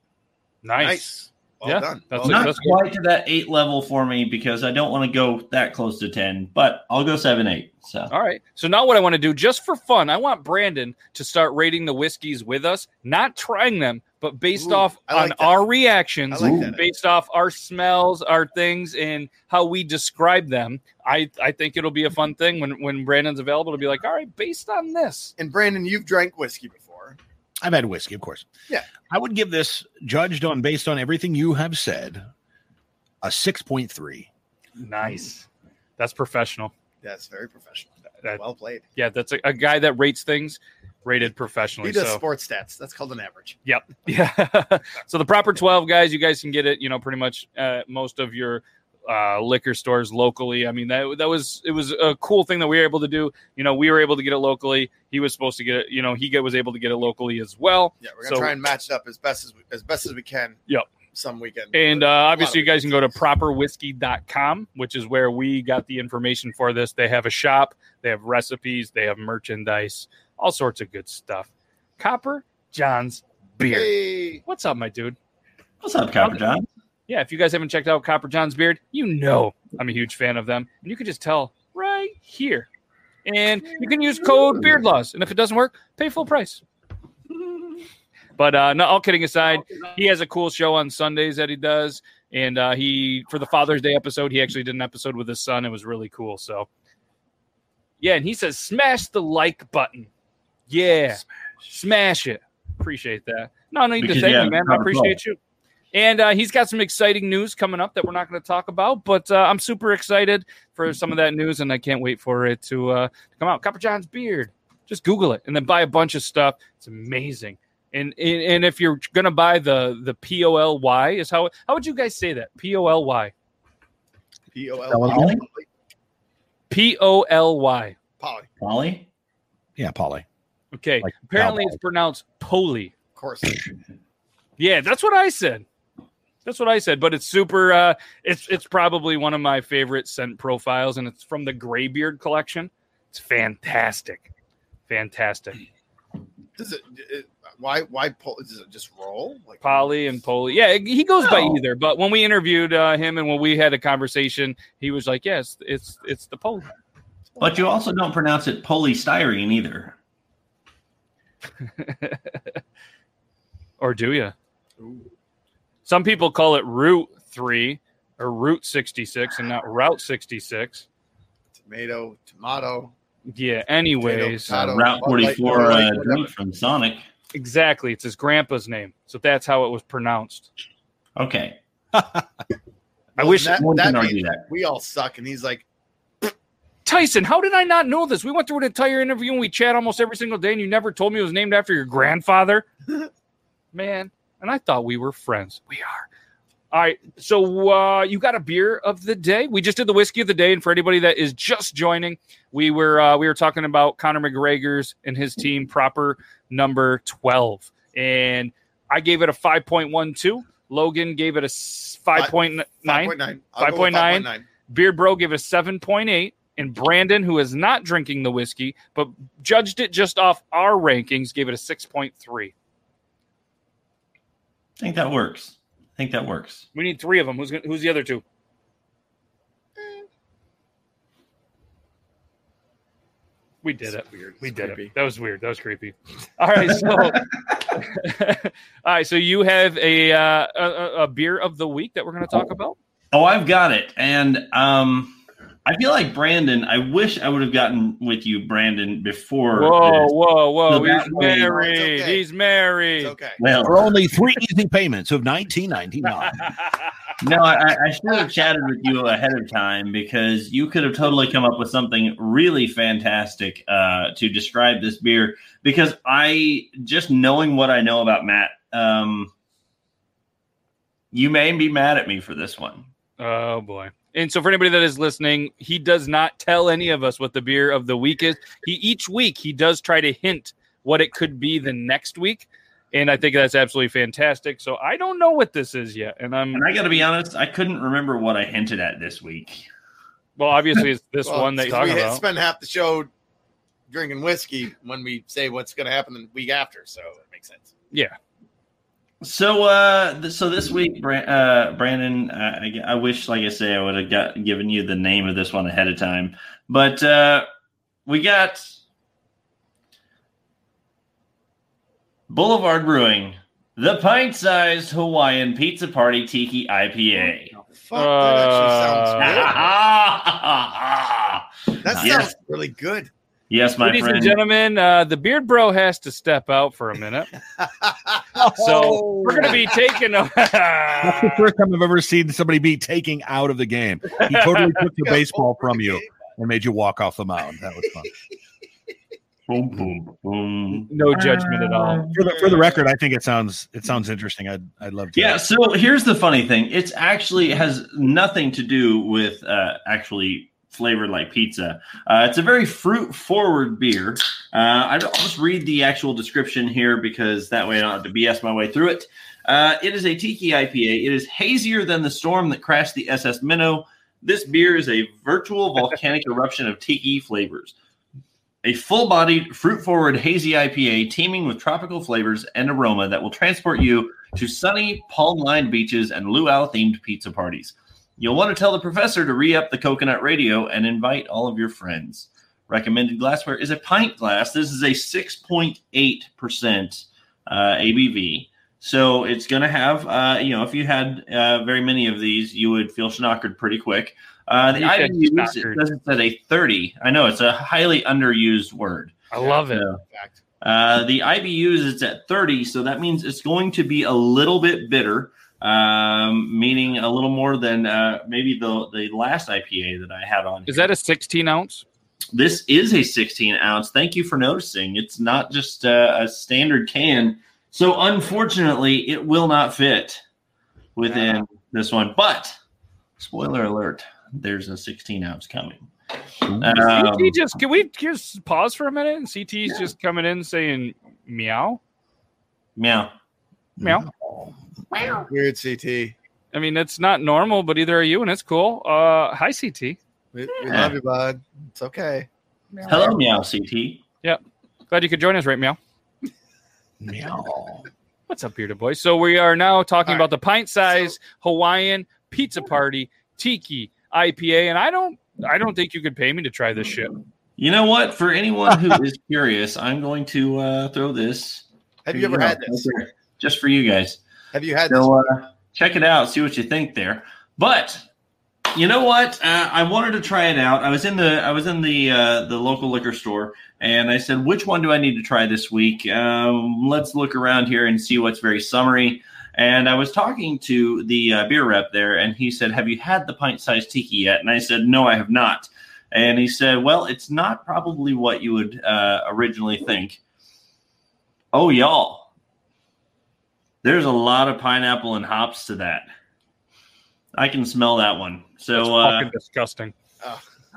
Nice. Nice. Well Yeah, done. that's Well Not that's good. quite to that eight level for me because I don't want to go that close to ten, but I'll go seven eight. So All right. So now what I want to do, just for fun, I want Brandon to start rating the whiskeys with us, not trying them, but based Ooh, off like on that. our reactions, like based off our smells, our things, and how we describe them. I, I think it'll be a fun thing when, when Brandon's available to be like, all right, based on this. And Brandon, you've drank whiskey before. I've had whiskey, of course. Yeah. I would give this, judged on based on everything you have said, a 6.3. Nice. That's professional. That's very professional. That- Well played. yeah, that's a, a guy that rates things rated professionally. He does so. sports stats. That's called an average. Yep. Yeah. so the proper 12 guys, you guys can get it, you know, pretty much uh, most of your uh, liquor stores locally. I mean, that that was it was a cool thing that we were able to do. You know, we were able to get it locally. He was supposed to get it, you know, he get, was able to get it locally as well. Yeah, we're gonna So- try and match it up as best as we, as best as we can. Yep. Some weekend. And uh, obviously, you guys can go to properwhiskey.com, which is where we got the information for this. They have a shop, they have recipes, they have merchandise, all sorts of good stuff. Copper John's beer. Hey, What's up, my dude? what's up, Copper John? Yeah, if you guys haven't checked out Copper John's Beard, you know I'm a huge fan of them. And you can just tell right here. And you can use code BEARDLAWS. And if it doesn't work, pay full price. But uh, no, all kidding aside, he has a cool show on Sundays that he does. And uh, he, for the Father's Day episode, he actually did an episode with his son. It was really cool. So, yeah. And he says, smash the like button. Yeah. Smash it. Appreciate that. No, no need to Because, thank yeah, me, man. I appreciate you. And uh, he's got some exciting news coming up that we're not going to talk about, but uh, I'm super excited for some of that news, and I can't wait for it to, uh, to come out. Copper John's beard. Just Google it and then buy a bunch of stuff. It's amazing. And and, and if you're gonna buy the the P O L Y is how how would you guys say that P O L Y P O Spell it L out. P O L Y Polly. Polly? Yeah, Polly. Okay. Like Apparently, it's pronounced Poli. Of course. Yeah, that's what I said. That's what I said. But it's super. Uh, it's it's probably one of my favorite scent profiles, and it's from the Graybeard collection. It's fantastic, fantastic. Does it, it why why pull does it just roll? Like Polly and Polly. Yeah, he goes by either. But when we interviewed uh, him and when we had a conversation, he was like, "Yes, it's it's the Poli." But you also don't pronounce it polystyrene either. or do you? Ooh. Some people call it Route Three or Route sixty six, and not Route sixty six. tomato, tomato. Yeah. Anyways, Potato. Uh, Route 44 Bud Light, uh, from Sonic. exactly. It's his grandpa's name, so that's how it was pronounced. Okay. I Well, wish that, that argue that. we all suck, and he's like, Tyson, how did I not know this? We went through an entire interview and we chat almost every single day, and you never told me it was named after your grandfather. Man, and I thought we were friends. We are. All right. So uh, you got a beer of the day. We just did the whiskey of the day, and for anybody that is just joining, we were uh, we were talking about Conor McGregor's and his team proper number twelve, and I gave it a five point one two. Logan gave it a five point nine. 5.9. I'll go 5.9. 5.9. Beard Bro gave it a 7.8. And Brandon, who is not drinking the whiskey, but judged it just off our rankings, gave it a 6.3. I think that works. I think that works. We need three of them. Who's gonna, who's the other two? We did it. Weird. We It's did creepy. it. That was weird. That was creepy. All right, so all right, so you have a, uh, a a- a beer of the week that we're going to talk about. Oh, I've got it. And um I feel like Brandon, I wish I would have gotten with you, Brandon, before Whoa, this. whoa, whoa! So He's that way- married. Okay. He's married. It's okay. Well, For only three easy payments of nineteen ninety nine. no, I, I should have chatted with you ahead of time because you could have totally come up with something really fantastic uh, to describe this beer. Because I just knowing what I know about Matt, um, you may be mad at me for this one. Oh boy. And so for anybody that is listening, he does not tell any of us what the beer of the week is. He each week he does try to hint what it could be the next week. And I think that's absolutely fantastic. So I don't know what this is yet. And I'm And I got to be honest, I couldn't remember what I hinted at this week. well, obviously it's this Well, one that you're we talking had- about. spend half the show drinking whiskey when we say what's going to happen the week after. So it makes sense. Yeah. So, uh, so this week, uh, Brandon, uh, I, I wish, like I say, I would have got given you the name of this one ahead of time, but uh, we got Boulevard Brewing, the pint-sized Hawaiian Pizza Party Tiki IPA. Fuck, that yes, actually sounds good. That sounds really good. My Ladies and gentlemen, uh, the beard bro has to step out for a minute. So we're gonna be taking That's the first time I've ever seen somebody be taking out of the game. He totally took the baseball from you and made you walk off the mound. That was fun. Boom, boom, boom. no judgment at all. For the for the record, I think it sounds it sounds interesting. I'd I'd love to. Yeah, so here's the funny thing. It's actually has nothing to do with uh, actually flavored like pizza. Uh, it's a very fruit forward beer. Uh, I- I'll just read the actual description here because that way I don't have to BS my way through it. Uh, it is a tiki IPA. It is hazier than the storm that crashed the SS Minnow. This beer is a virtual volcanic eruption of tiki flavors. A full bodied, fruit forward, hazy IPA teeming with tropical flavors and aroma that will transport you to sunny, palm lined beaches and luau themed pizza parties. You'll want to tell the professor to re up the coconut radio and invite all of your friends. Recommended glassware is a pint glass. This is a 6.8% uh, ABV. So it's going to have, uh, you know, if you had uh, very many of these, you would feel schnockered pretty quick. Uh, the You IBU schnockered. it says it's at a 30. I know it's a highly underused word. I love it. So, uh, the IBUs it's at 30, so that means it's going to be a little bit bitter, um, meaning a little more than uh, maybe the the last IPA that I had on. Is here. that a 16 ounce? This is a 16 ounce. Thank you for noticing. It's not just uh, a standard can. So unfortunately, it will not fit within this one. But spoiler alert: there's a 16 ounce coming. Um, CT just can we just pause for a minute? And CT's just coming in saying meow, meow. meow. Weird CT. I mean, it's not normal, but either are you, and it's cool. Uh, hi, CT. We, we love you, bud. It's okay. Hello, meow. CT. Yeah. Glad you could join us, right, meow? Meow. What's up, bearded boys? So we are now talking All about the pint size Hawaiian pizza party tiki IPA, and I don't, I don't think you could pay me to try this shit. You know what? For anyone who is curious, I'm going to uh, throw this. Have you ever up had this? Just for you guys. Have you had this? So uh, check it out, see what you think there. But you know what? Uh, I wanted to try it out. I was in the I was in the uh, the local liquor store, and I said, "Which one do I need to try this week?" Um, let's look around here and see what's very summery. And I was talking to the uh, beer rep there, and he said, "Have you had the pint-sized tiki yet?" And I said, "No, I have not." And he said, "Well, it's not probably what you would uh, originally think." Oh, y'all, there's a lot of pineapple and hops to that. I can smell that one. That's So, uh, fucking disgusting.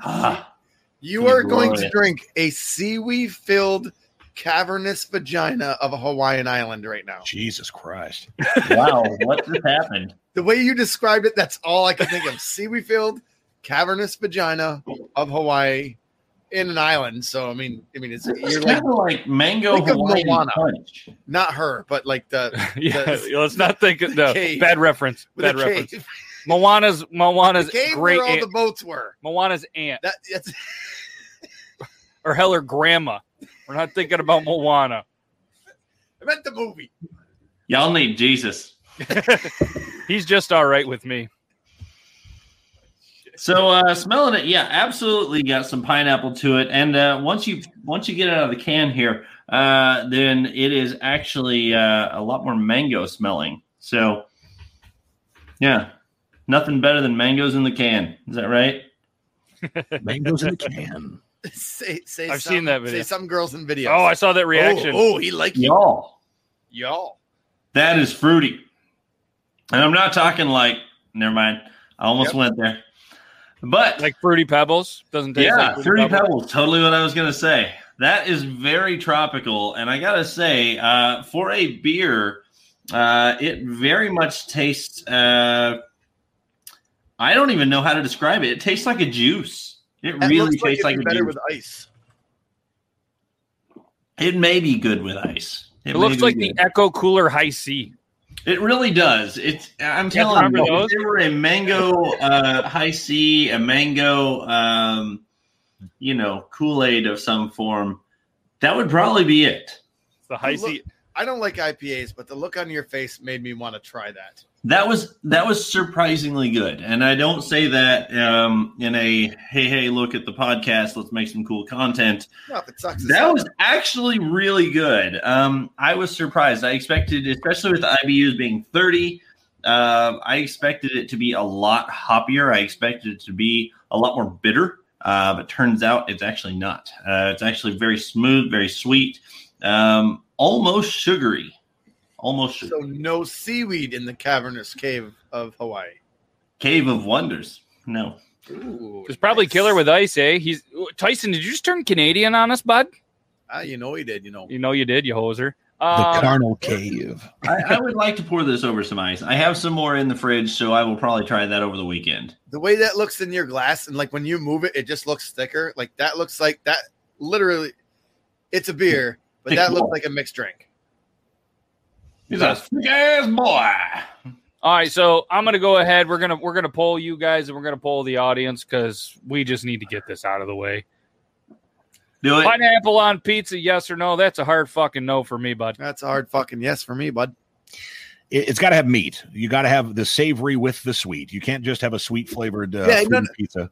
ah, You are going to Glorious. drink a seaweed filled cavernous vagina of a Hawaiian island right now. Jesus Christ. wow, what just happened? The way you described it, that's all I can think of. seaweed filled cavernous vagina of Hawaii in an island. So I mean, I mean, it's It's you're kind like of like mango think of Hawaiian Moana. punch. not her, but like the yeah, the- let's not think of no cave. bad reference. with Bad reference. cave, Moana's Moana's the cave great where all aunt, the boats were. Moana's aunt That that's or hell her grandma. We're not thinking about Moana. I meant the movie. Y'all need Jesus. He's just all right with me. So uh, smelling it, yeah, absolutely got some pineapple to it. And uh, once you once you get it out of the can here, uh, then it is actually uh, a lot more mango smelling. So yeah, nothing better than mangoes in the can. Is that right? Mangoes in the can. say say I've some- seen that video. Say some girls in videos. Oh, I saw that reaction. Oh, oh, he like you. Y'all, Y'all. that is fruity. And I'm not talking like. Never mind. I almost Yep. went there. But Like fruity pebbles doesn't taste yeah, like fruity pebbles. Totally what I was gonna say. That is very tropical, and I gotta say, uh, for a beer, uh, it very much tastes. Uh, I don't even know how to describe it. It tastes like a juice. It That really looks like tastes it'd like, be a better juice. with ice. it may be good with ice. It may looks like good. the Ecto Cooler Hi-C. It really does. It's. I'm telling you, remember if those? there were a mango uh, Hi-C, a mango, um, you know, Kool Aid of some form, that would probably be it. The High Look- C. I don't like IPAs, but the look on your face made me want to try that. That was that was surprisingly good, and I don't say that um, in a hey hey look at the podcast, let's make some cool content. No, it sucks, That was actually really good. Um, I was surprised. I expected, especially with the IBUs being thirty, uh, I expected it to be a lot hoppier. I expected it to be a lot more bitter, uh, but turns out it's actually not. Uh, it's actually very smooth, very sweet, um, almost sugary, almost so no seaweed in the cavernous cave of Hawaii. Cave of Wonders. No. Ooh, It's probably nice. killer with ice, eh? He's Tyson. Did you just turn Canadian on us, bud? Ah, you know he did. You know. You know you did, you hoser. The Um, carnal cave. I, I would like to pour this over some ice. I have some more in the fridge, so I will probably try that over the weekend. The way that looks in your glass, and like when you move it, it just looks thicker. Like that looks like that. Literally, it's a beer, but that looks like a mixed drink. He's a thick ass boy. all right, so I'm gonna go ahead. We're gonna we're gonna poll you guys and we're gonna poll the audience because we just need to get this out of the way. Do it. Pineapple on pizza, yes or no? That's a hard fucking no for me, bud. That's a hard fucking yes for me, bud. It, has got to have meat. You got to have the savory with the sweet. You can't just have a sweet flavored uh, Yeah, no, no. pizza.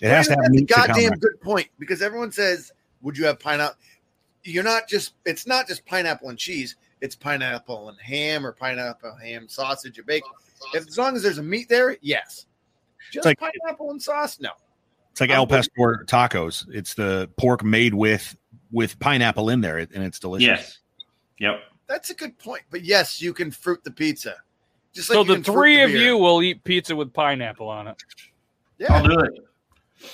It has to have That's meat. to goddamn counteract. good point because everyone says, "Would you have pineapple?" You're not just. It's not just pineapple and cheese. It's pineapple and ham or pineapple ham sausage or bacon. If, as long as there's a meat there, yes. Just like- pineapple and sauce, no. It's like I'm El with Pastor tacos. It's the pork made with with pineapple in there, and it's delicious. Yes. Yep. That's a good point. But yes, you can fruit the pizza. Just so the can fruit three of beer. you will eat pizza with pineapple on it. yeah, I'll do it.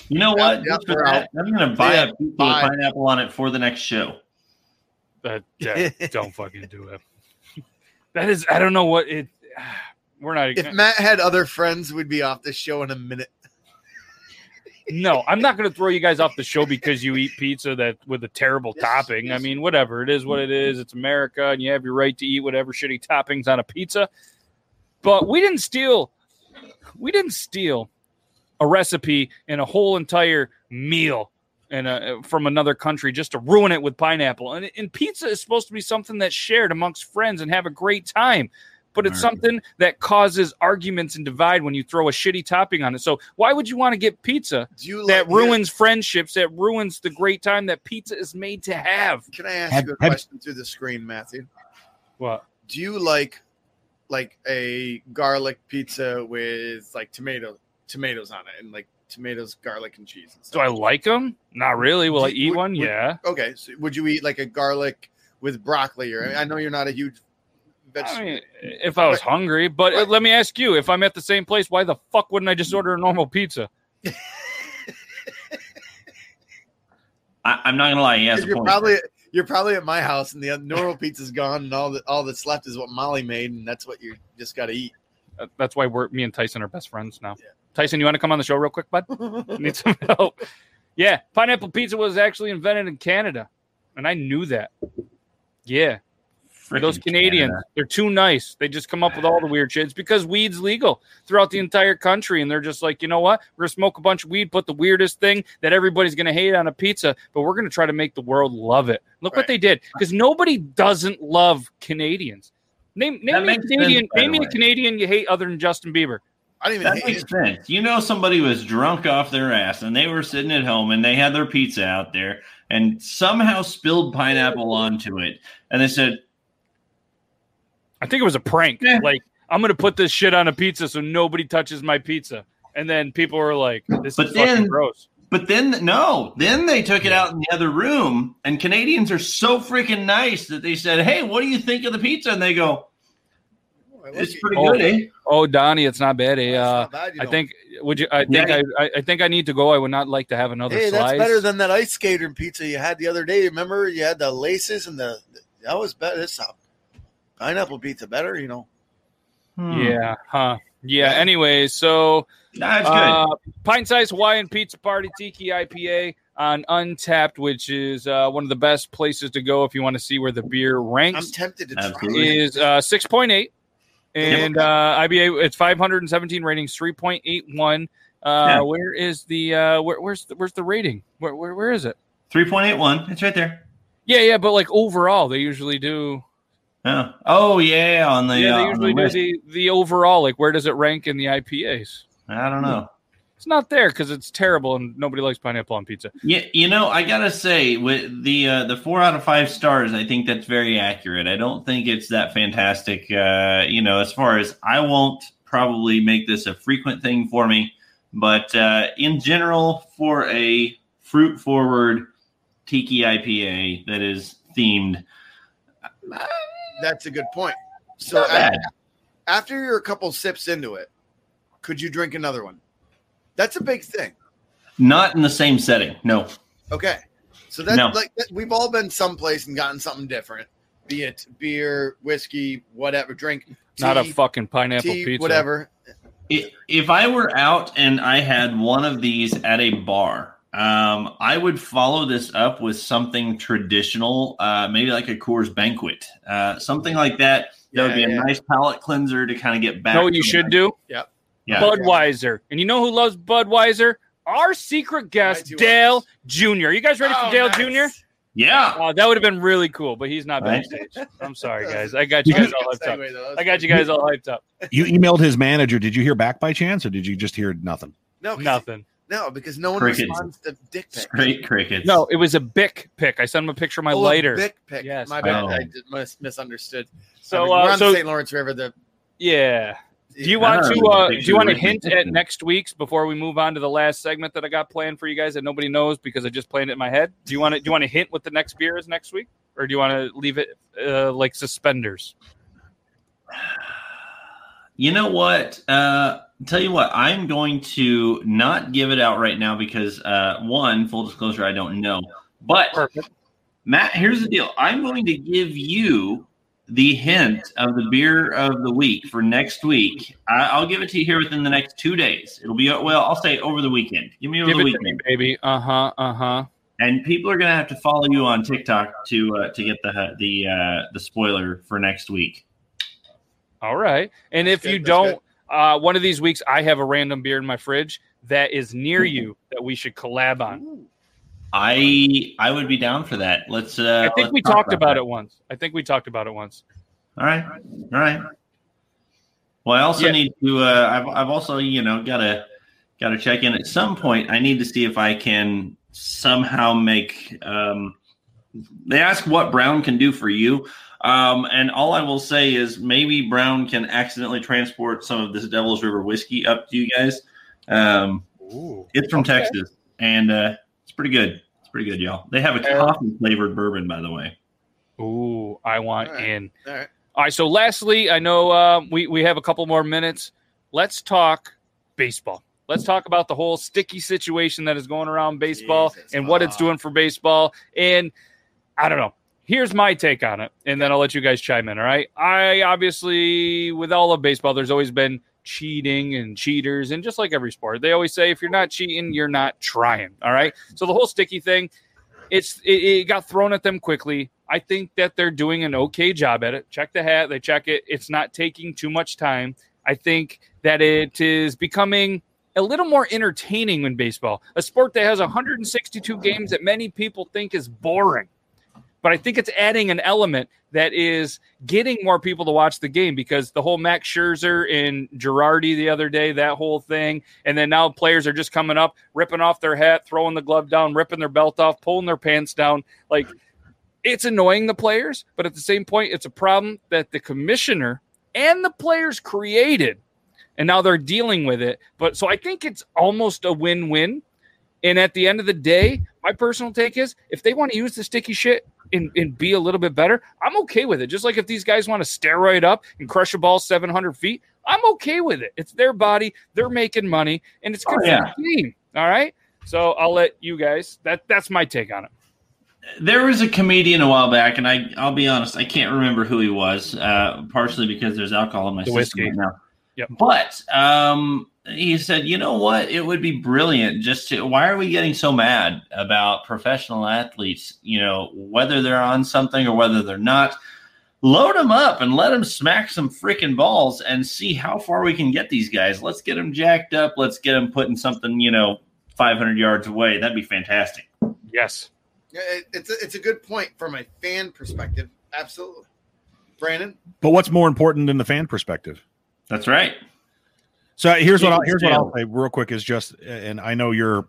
You know Yeah, what? yeah, Just for we're that, I'm going to buy Yeah, a pizza with pineapple on it for the next show. Uh, yeah, don't fucking do it. That is, I don't know what it. We're not. If Matt had other friends, we'd be off the show in a minute. no, I'm not going to throw you guys off the show because you eat pizza that with a terrible Yes, topping. I mean, whatever it is, what it is. It's America, and you have your right to eat whatever shitty toppings on a pizza. But we didn't steal. We didn't steal a recipe and a whole entire meal and uh, from another country just to ruin it with pineapple. And, and pizza is supposed to be something that's shared amongst friends and have a great time. But it's something that causes arguments and divide when you throw a shitty topping on it. So why would you want to get pizza Do you that like, ruins friendships, that ruins the great time that pizza is made to have? Can I ask Have- you a have- question through the screen, Matthew? What? Do you like like a garlic pizza with like tomato tomatoes on it and like tomatoes, garlic, and cheese? And Do? I like them? Not really. Will I eat would- one? would- Yeah. Okay, so would you eat like a garlic with broccoli? Or I know you're not a huge vegetable. I mean, if I was hungry, but uh, Right. let me ask you: If I'm at the same place, why the fuck wouldn't I just order a normal pizza? I, I'm not going to lie. He has a you're point. probably you're probably at my house and the normal pizza's gone and all that all that's left is what Molly made and that's what you just got to eat. That's why we're me and Tyson are best friends now. Yeah. Tyson, you want to come on the show real quick, bud? Need some help? Yeah, pineapple pizza was actually invented in Canada, and I knew that. Yeah, Frickin' those Canadians, Canada. they're too nice. They just come up with all the weird shit. It's because weed's legal throughout the entire country, and they're just like, you know what? We're gonna smoke a bunch of weed, put the weirdest thing that everybody's gonna hate on a pizza, but we're gonna try to make the world love it. Look what they did, because nobody doesn't love Canadians. Name, name me a makes sense, Canadian. Name me a. Canadian you hate other than Justin Bieber. I don't even That hate makes it. sense. You know, somebody was drunk off their ass and they were sitting at home and they had their pizza out there and somehow spilled pineapple onto it. And they said, I think it was a prank. Yeah. Like, I'm gonna put this shit on a pizza so nobody touches my pizza. And then people were like, "This But is fucking then- gross." but then no, then they took it out in the other room. And Canadians are so freaking nice that they said, Hey, what do you think of the pizza? And they go, I like It's pretty Oh, good, eh? Oh, Donnie, it's not bad. Eh? Uh, not bad, I know. think would you? I think Yeah. I, I. I think I need to go. I would not like to have another Hey, that's slice. better than that ice skater pizza you had the other day. Remember, you had the laces and the that was better. This uh, pineapple pizza better, you know. Hmm. yeah, huh? Yeah. Yeah. Anyway, so That's good. uh, pint size Hawaiian pizza party tiki IPA on Untappd, which is uh, one of the best places to go if you want to see where the beer ranks. I'm tempted to try. Absolutely. it. is uh, 6.8 and uh, IBA it's 517 ratings 3.81 uh, Yeah. where is the uh, where, where's the, where's the rating where, where where is it 3.81. It's right there. yeah yeah but like overall they usually do Oh, oh yeah, on the, yeah uh, they on usually the do list. the the overall like where does it rank in the IPAs I don't know. It's not there because it's terrible and nobody likes pineapple on pizza Yeah, you know, I gotta say, with the uh, the four out of five stars, I think that's very accurate. I don't think it's that fantastic. Uh, you know, as far as I won't probably make this a frequent thing for me, but uh, in general, for a fruit forward tiki IPA that is themed, That's a good point. So not a- bad. after you're a couple sips into it, could you drink another one? That's a big thing. Not in the same setting. No. Okay. So that's No. like we've all been someplace and gotten something different, be it beer, whiskey, whatever, drink, not a fucking pineapple tea, pizza whatever. If I were out and I had one of these at a bar, um, I would follow this up with something traditional, uh, maybe like a Coors Banquet, uh, something like that. That would be Yeah, a nice palate cleanser to kind of get back. know what you should my- do Yeah. Budweiser and you know who loves Budweiser our secret guest Dale Ones. Jr. You guys ready for Oh, Dale nice. Jr.? Yeah. Oh, that would have been really cool, but he's not Right. backstage. I'm sorry, guys. I got you guys all hyped up. I got you guys all hyped up. You emailed his manager. Did you hear back by chance, or did you just hear nothing? No, Nothing. No, because no one Crickets. responds to dick pics. Straight crickets. No, it was a Bic pick. I sent him a picture of my Oh, lighter. dick pic. Yes. My bad. Oh. I did, mis- misunderstood. I So, mean, we're uh, on so the St. Lawrence River. The yeah. Do you want to? Uh, do you want to hint at next week's before we move on to the last segment that I got planned for you guys that nobody knows because I just planned it in my head? Do you want to? Do you want to hint what the next beer is next week, or do you want to leave it uh, like suspenders? You know what? Uh, tell you what, I'm going to not give it out right now because uh, one, full disclosure, I don't know. But Perfect. Matt, here's the deal. I'm going to give you the hint of the beer of the week for next week. I, I'll give it to you here within the next two days. It'll be well, I'll say over the weekend. Give me over Give the it to me, weekend, baby. Uh huh. Uh huh. and people are going to have to follow you on TikTok to uh, to get the the uh, the spoiler for next week. All right. And That's if good, you that's don't, uh, one of these weeks, I have a random beer in my fridge that is near you that we should collab on. I I would be down for that. Let's. Uh, I think let's we talk talked about that. it once. I think we talked about it once. All right. All right. Well, I also Yeah. need to. Uh, I've I've also you know got to got to check in at some point. I need to see if I can somehow make. Um, they ask what Brown can do for you, um, and all I will say is maybe Brown can accidentally transport some of this Devil's River whiskey up to you guys. Um, Ooh. it's from Okay. Texas, and uh, it's pretty good. It's pretty good, y'all. They have a Uh, coffee flavored bourbon, by the way. Ooh, I want All right. in. All right. All right. So, lastly, I know um, we we have a couple more minutes. Let's talk baseball. Let's talk about the whole sticky situation that is going around baseball Jesus, and what it's doing for baseball. And I don't know. Here's my take on it, and then I'll let you guys chime in. All right. I obviously, with all of baseball, there's always been cheating and cheaters, and just like every sport, they always say if you're not cheating, you're not trying. All right. So the whole sticky thing, it's it, it got thrown at them quickly. I think that they're doing an okay job at it. Check the hat, they check it. It's not taking too much time. I think that it is becoming a little more entertaining in baseball, a sport that has 162 games that many people think is boring. But I think it's adding an element that is getting more people to watch the game because the whole Max Scherzer and Girardi the other day, that whole thing, and then now players are just coming up, ripping off their hat, throwing the glove down, ripping their belt off, pulling their pants down. Like it's annoying the players, but at the same point, it's a problem that the commissioner and the players created, and now they're dealing with it. But so I think it's almost a win-win. And at the end of the day, my personal take is if they want to use the sticky shit and, and be a little bit better, I'm okay with it. Just like if these guys want to steroid up and crush a ball 700 feet, I'm okay with it. It's their body, they're making money, and it's good Oh, yeah. for the team. All right. So I'll let you guys. That that's my take on it. There was a comedian a while back, and I I'll be honest, I can't remember who he was. Uh, partially because there's alcohol in my The system whiskey. right now. Yep. But um, he said, you know what? It would be brilliant just to. Why are we getting so mad about professional athletes? You know, whether they're on something or whether they're not. Load them up and let them smack some freaking balls and see how far we can get these guys. Let's get them jacked up. Let's get them putting something, you know, 500 yards away. That'd be fantastic. Yes. Yeah, it's a, it's a good point from a fan perspective. Absolutely, Brandon. But what's more important than the fan perspective? That's right. So here's what I'll, here's what I'll say real quick is just, and I know you're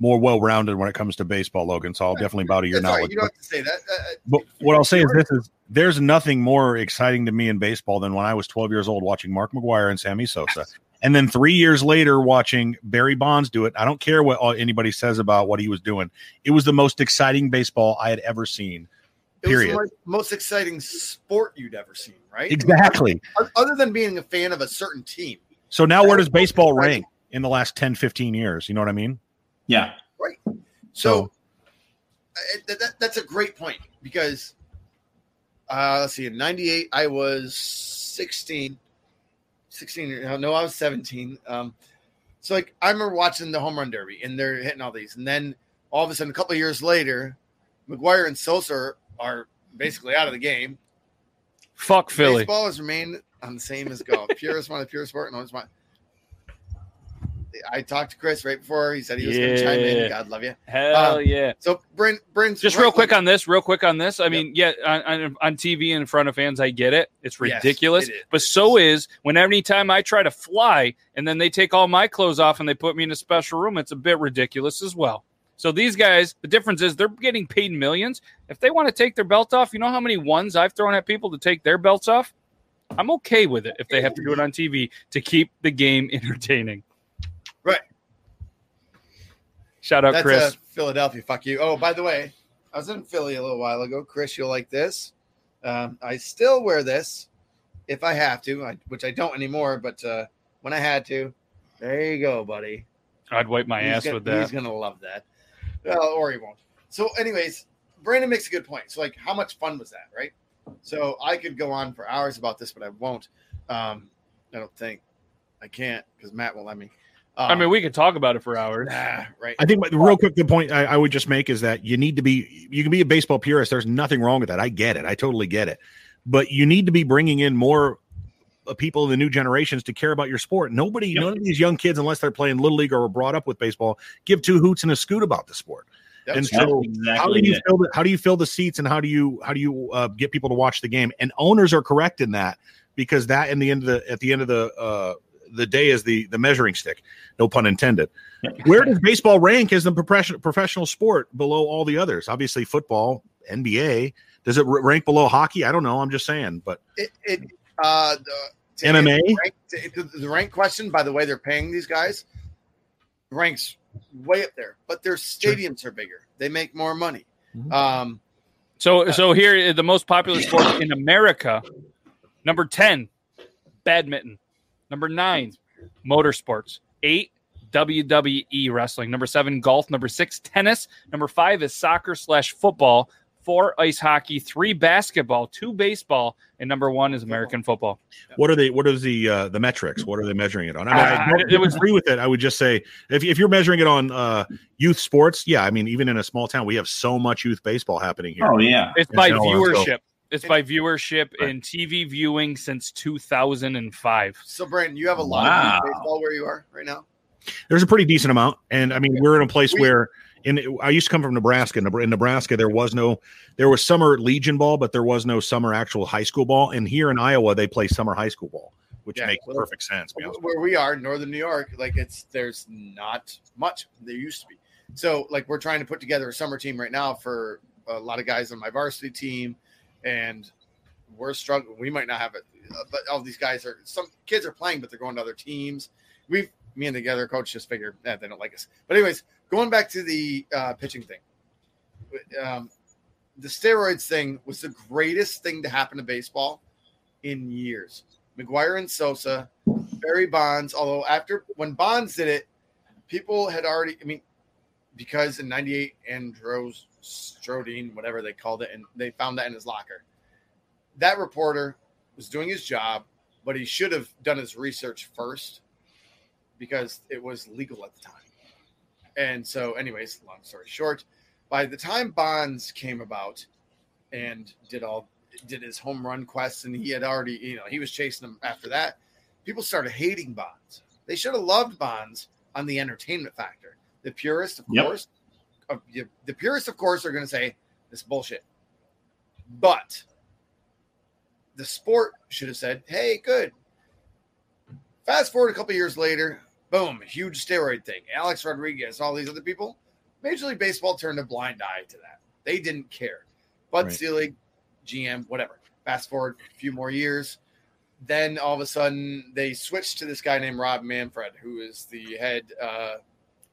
more well rounded when it comes to baseball, Logan. So I'll definitely bow to your That's all right. knowledge. You don't have to say that. Uh, uh, But what I'll say is this is there's nothing more exciting to me in baseball than when I was 12 years old watching Mark McGwire and Sammy Sosa. And then three years later, watching Barry Bonds do it. I don't care what anybody says about what he was doing. It was the most exciting baseball I had ever seen. it was Period. the most, most exciting sport you'd ever seen, right? Exactly. Other than being a fan of a certain team. So now where does baseball rank in the last 10, 15 years? You know what I mean? Yeah. Right. So, uh, that, that, that's a great point because uh, let's see, in 98, I was 16. 16, no, I was 17. Um, so, like, I remember watching the home run derby and they're hitting all these. And then all of a sudden, a couple of years later, McGwire and Sosa are, are basically out of the game. Fuck Philly. Baseball has remained on the same as golf. Purest one of the purest sport, and always one. I talked to Chris right before. He said he was going to chime in. God love you. Hell Um, yeah. So, Brent, Brent's Just right real quick on this, real quick on this. I mean, yeah, on, on, TV in front of fans, I get it. It's Yes, ridiculous. But so is when any time I try to fly and then they take all my clothes off and they put me in a special room, it's a bit ridiculous as well. So these guys, the difference is they're getting paid millions. If they want to take their belt off, you know how many ones I've thrown at people to take their belts off? I'm okay with it if they have to do it on TV to keep the game entertaining. Right. Shout out That's Chris. uh, Philadelphia. Fuck you. Oh, by the way, I was in Philly a little while ago. Chris, you'll like this. Um, I still wear this if I have to, I, which I don't anymore, but uh, when I had to, there you go, buddy. I'd wipe my He's ass gonna, with that. He's gonna love that. Well, or he won't. So, anyways, Brandon makes a good point. So, like, how much fun was that, right? So, I could go on for hours about this, but I won't. Um, I don't think I can't because Matt won't let me. Um, I mean, we could talk about it for hours. nah, right? I think real quick the point I, I would just make is that you need to be you can be a baseball purist. There's nothing wrong with that. I get it. I totally get it. But you need to be bringing in more uh, people in the new generations to care about your sport. Nobody, Yep. none of these young kids, unless they're playing little league or were brought up with baseball, give two hoots and a scoot about the sport. Yep. and so, exactly how do you it. fill the, how do you fill the seats and how do you how do you uh, get people to watch the game? And owners are correct in that because that in the end of the at the end of the uh, the day is the the measuring stick. No pun intended. Where does baseball rank as the professional professional sport below all the others? Obviously, football, NBA. Does it rank below hockey? I don't know. I'm just saying, but it, it uh, the, MMA? the rank, to, to the rank question by the way they're paying these guys ranks way up there, but their stadiums are bigger. They make more money. Mhm. Um, So, so here the most popular sport in America. Number ten, badminton. Number nine, motorsports. Eight, WWE wrestling. Number seven, golf. Number six, tennis. Number five is soccer slash football. Four, ice hockey. Three, basketball. Two, baseball. And number one is American football. what are they? What is the uh, the metrics? What are they measuring it on? I mean, I Uh, don't it was- agree with it. I would just say if if you're measuring it on uh, youth sports, yeah. I mean, even in a small town, we have so much youth baseball happening here. Oh yeah. It's Yeah, by so on, so- viewership. It's by viewership Right. in TV viewing since 2005. so Brandon, you have a lot Wow. of baseball where you are right now. There's a pretty decent amount, and I mean, we're in a place We- where. In, I used to come from Nebraska. In Nebraska, there was no, there was summer Legion ball, but there was no summer actual high school ball. And here in Iowa, they play summer high school ball, which Yeah, makes well, perfect sense. where we are, northern New York, like it's there's not much. There used to be. So like we're trying to put together a summer team right now for a lot of guys on my varsity team, and we're struggling. We might not have it, uh, but all these guys are some kids are playing, but they're going to other teams. We've me and the other coach just figured that they don't like us. But anyways, going back to the uh, pitching thing, um, the steroids thing was the greatest thing to happen to baseball in years. McGwire and Sosa, Barry Bonds. Although after when Bonds did it, people had already. I mean, because in '98 Andros Strodine, whatever they called it, and they found that in his locker. That reporter was doing his job, but he should have done his research first because it was legal at the time. And so, anyways, long story short, by the time Bonds came about and did all did his home run quest, and he had already, you know, he was chasing them after that. People started hating Bonds. They should have loved Bonds on the entertainment factor. The purists, of Yep. course, of the purists, of course, are going to say this bullshit. But the sport should have said, "Hey, good." Fast forward a couple years later, boom, huge steroid thing. Alex Rodriguez, all these other people. Major League Baseball turned a blind eye to that. They didn't care. Bud Right. Selig, GM, whatever. Fast forward a few more years. Then all of a sudden they switched to this guy named Rob Manfred, who is the head uh,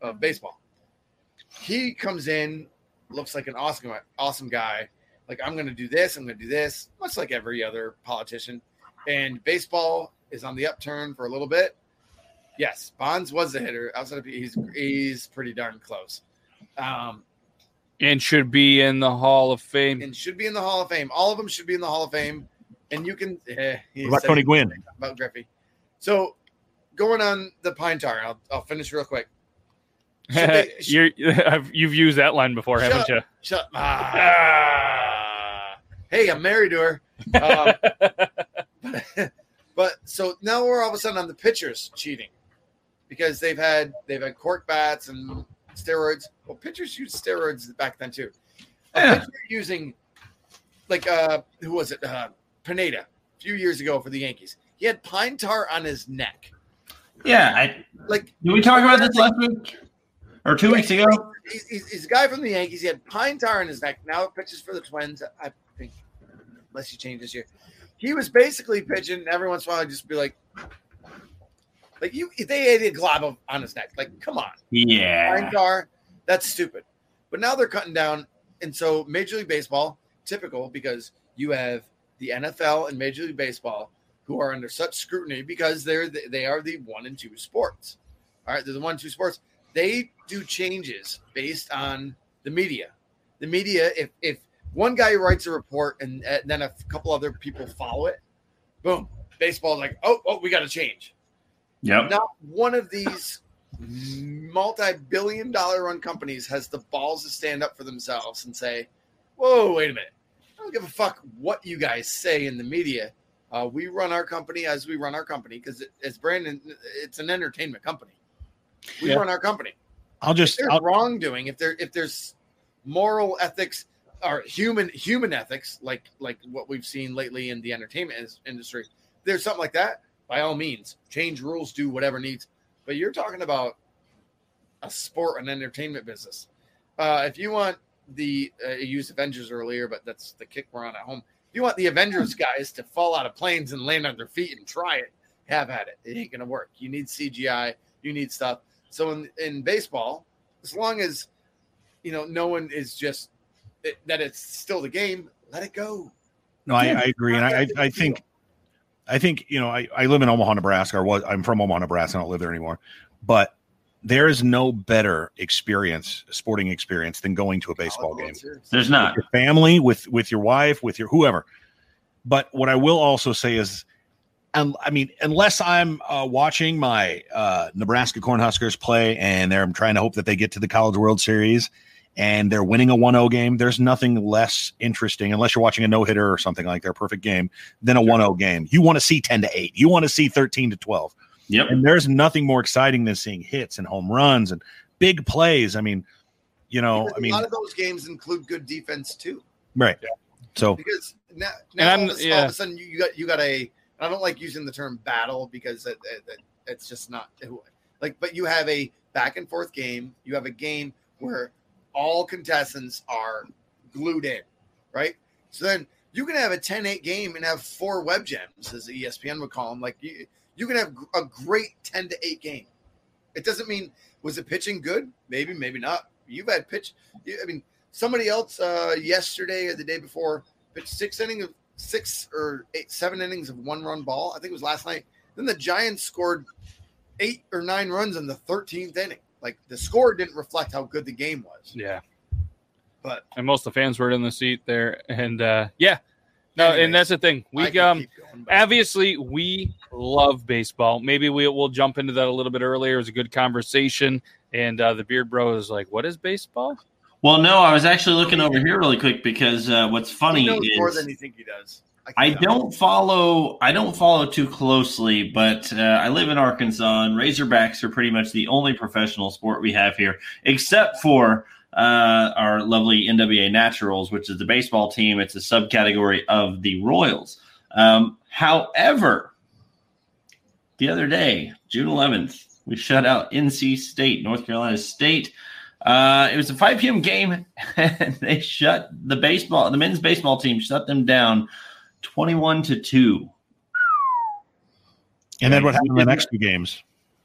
of baseball. He comes in, looks like an awesome, awesome guy. Like I'm going to do this, I'm going to do this, much like every other politician. And baseball is on the upturn for a little bit. Yes, Bonds was the hitter. Outside of he's he's pretty darn close. Um, And should be in the Hall of Fame. and should be in the Hall of Fame. All of them should be in the Hall of Fame. And you can. Eh, What about Tony Gwynn? About Griffey. So going on the pine tar, I'll, I'll finish real quick. Should they- You're, you've used that line before, Shut haven't you? Shut. Ah. Hey, I'm married to her. Um, but so now we're all of a sudden on the pitchers cheating because they've had they've had cork bats and steroids. Well, pitchers used steroids back then too. A Yeah. pitcher using like uh who was it? Uh Pineda a few years ago for the Yankees. He had pine tar on his neck. Yeah. I, Like did we talk about this last week or two weeks ago? he's, he's, he's a guy from the Yankees. He had pine tar in his neck. Now it pitches for the Twins. I think, unless he changed this year, he was basically pitching. Every once in a while, I'd just be like, like you, they ate a glob of, on his neck. Like, come on, Yeah. tar. That's stupid. But now they're cutting down, and so Major League Baseball, typical because you have the NFL and Major League Baseball who are under such scrutiny because they're the, they are the one and two sports. All right, they're the one and two sports. They do changes based on the media. The media, if if one guy writes a report and, and then a couple other people follow it, boom, baseball's like, oh, oh, we got to change. Yep. Not one of these multi-billion dollar run companies has the balls to stand up for themselves and say, whoa, wait a minute. I don't give a fuck what you guys say in the media. Uh, we run our company as we run our company because it's Brandon. It's an entertainment company. We Yeah. run our company. I'll If just there's I'll, wrongdoing, if there if there's moral ethics or human human ethics, like like what we've seen lately in the entertainment industry, if there's something like that. By all means, change rules, do whatever needs. But you're talking about a sport and entertainment business. Uh, if you want the uh, you used Avengers earlier, but that's the kick we're on at home. If you want the Avengers guys to fall out of planes and land on their feet and try it, have at it. It ain't gonna work. You need CGI. You need stuff. So in in baseball, as long as you know no one is just it, that it's still the game, let it go. no, I, I agree, and I I, I think I think you know I, I live in Omaha, Nebraska, or was I'm from Omaha, Nebraska. I don't live there anymore, but there is no better experience, sporting experience, than going to a baseball game. There's not. with your family, with with your wife, with your whoever. But what I will also say is, and I mean, unless I'm uh, watching my uh, Nebraska Cornhuskers play and they're I'm trying to hope that they get to the College World Series and they're winning a 1-0 game, there's nothing less interesting unless you're watching a no hitter or something like their perfect game than a 1-0 game. You want to see 10 to 8. You want to see 13 to 12. Yep. And there's nothing more exciting than seeing hits and home runs and big plays. I mean, you know, Because I mean, a lot of those games include good defense too. right. So because now, And now I'm- all, of a, all of a sudden you, you got you got a I don't like using the term battle because it, it, it- it's just not like but you have a back and forth game you have a game where all contestants are glued in right? So then you can have a 10-8 game and have four web gems as espn would call them like you, you can have a great 10 to 8 game. It doesn't mean was the pitching good? Maybe maybe not. You've had pitch i mean somebody else uh yesterday or the day before pitched six innings of six or eight seven innings of one run ball. I think it was last night. Then the giants scored eight or nine runs in the 13th inning like the score didn't reflect how good the game was Yeah. but And most of the fans were in the seat there. And uh, yeah. No, Anyways, and that's the thing. We um going, obviously we love baseball. Maybe we will jump into that a little bit earlier. It was a good conversation. And uh, the beard bro is like, "What is baseball?" Well, no, I was actually looking over here really quick because uh, what's funny he knows more than you think he does can I don't follow. I don't follow too closely, but uh, I live in Arkansas, and Razorbacks are pretty much the only professional sport we have here, except for uh, our lovely NWA Naturals, which is the baseball team. It's a subcategory of the Royals. Um, however, the other day, June 11th, we shut out NC State, North Carolina State. Uh, it was a 5 p.m. game, and they shut the baseball, the men's baseball team shut them down 21 to 2. And then what happened in the next two games?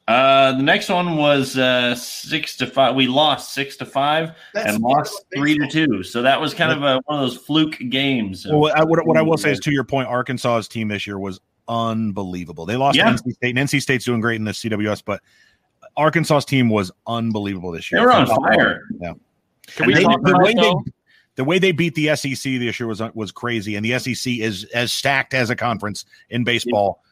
Uh, the next one was uh, six to five. We lost six to five That's and lost of three to two. So that was kind of a, one of those fluke games. Well, I, what, what I will say is, to your point, Arkansas's team this year was unbelievable. They lost Yeah. to NC State, and NC State's doing great in the CWS, but Arkansas's team was unbelievable this year. They were on fire. Yeah. Can And we they- talk the about way they though? The way they beat the SEC this year was uh, was crazy, and the SEC is as stacked as a conference in baseball,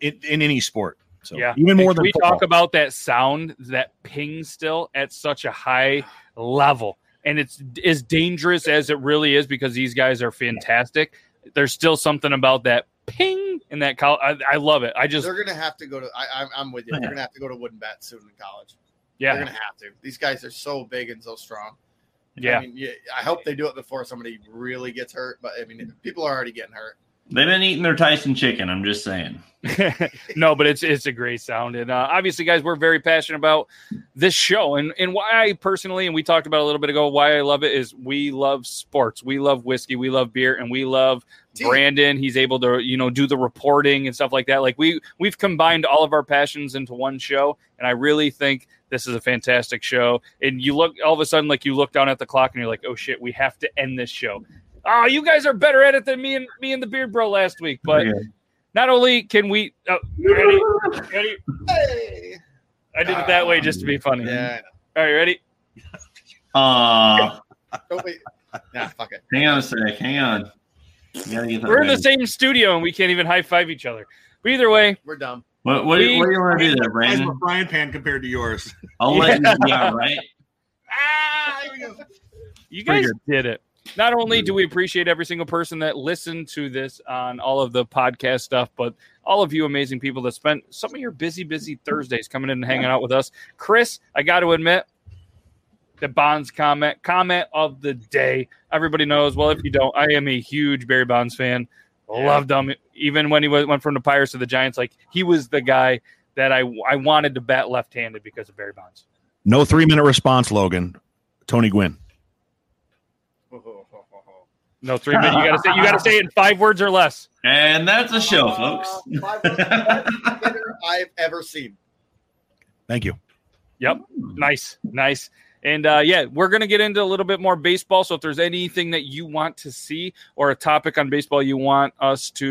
in, in any sport. So Yeah. even more Can than we football. talk about that sound that pings still at such a high level and it's as dangerous as it really is because these guys are fantastic there's still something about that ping in that col- I, I love it i just they're gonna have to go to I, I'm, I'm with you Yeah. they're gonna have to go to wooden bat soon in college yeah they're gonna have to these guys are so big and so strong yeah I mean, yeah, I hope they do it before somebody really gets hurt. But I mean, people are already getting hurt. They've been eating their Tyson chicken. I'm just saying. no, but it's it's a great sound, and uh, obviously, guys, we're very passionate about this show, and and why I personally, and we talked about a little bit ago, why I love it is we love sports, we love whiskey, we love beer, and we love Brandon. He's able to you know do the reporting and stuff like that. Like we we've combined all of our passions into one show, and I really think this is a fantastic show. And you look all of a sudden, like you look down at the clock, and you're like, oh shit, we have to end this show. Oh, you guys are better at it than me and me and the beard bro last week, but Yeah. Not only can we, oh, ready, ready? Hey. I did it that way just to be funny. Yeah. All right, ready? Uh, Oh wait. Nah, fuck it. hang on a sec. Hang on. You gotta get that We're in the same studio and we can't even high five each other. But either way, We're dumb. What, what, do you- what do you want to do there, Mine's Brandon? a frying pan compared to yours. I'll let you be all right. Ah, here we go. you Pretty guys did it. Not only do we appreciate every single person that listened to this on all of the podcast stuff, but all of you amazing people that spent some of your busy, busy Thursdays coming in and hanging out with us. Chris, I got to admit, the Bonds comment, comment of the day. Everybody knows. Well, if you don't, I am a huge Barry Bonds fan. Loved him. Even when he went went from the Pirates to the Giants, like he was the guy that I I wanted to bat left handed because of Barry Bonds. No three minute response, Logan. Tony Gwynn. No three minutes. You gotta say you gotta say it in five words or less. And that's a show, folks. Uh, five of the best hitter I've ever seen. Thank you. Yep. Nice. Nice. And uh, yeah, we're going to get into a little bit more baseball. So if there's anything that you want to see or a topic on baseball you want us to,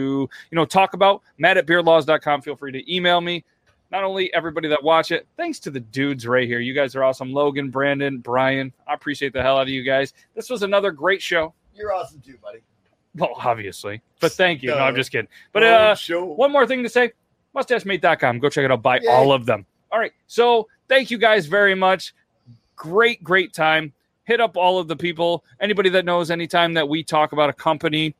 you know, talk about, Matt at beardlaws.com. Feel free to email me. Not only everybody that watch it, thanks to the dudes right here. You guys are awesome. Logan, Brandon, Brian. I appreciate the hell out of you guys. This was another great show. You're awesome too, buddy. Well, obviously. But thank you. No. I'm just kidding. But uh one more thing to say mustachemate.com. Go check it out. Buy Yay. all of them. All right. So thank you guys very much. Great, great time. Hit up all of the people. Anybody that knows anytime that we talk about a company,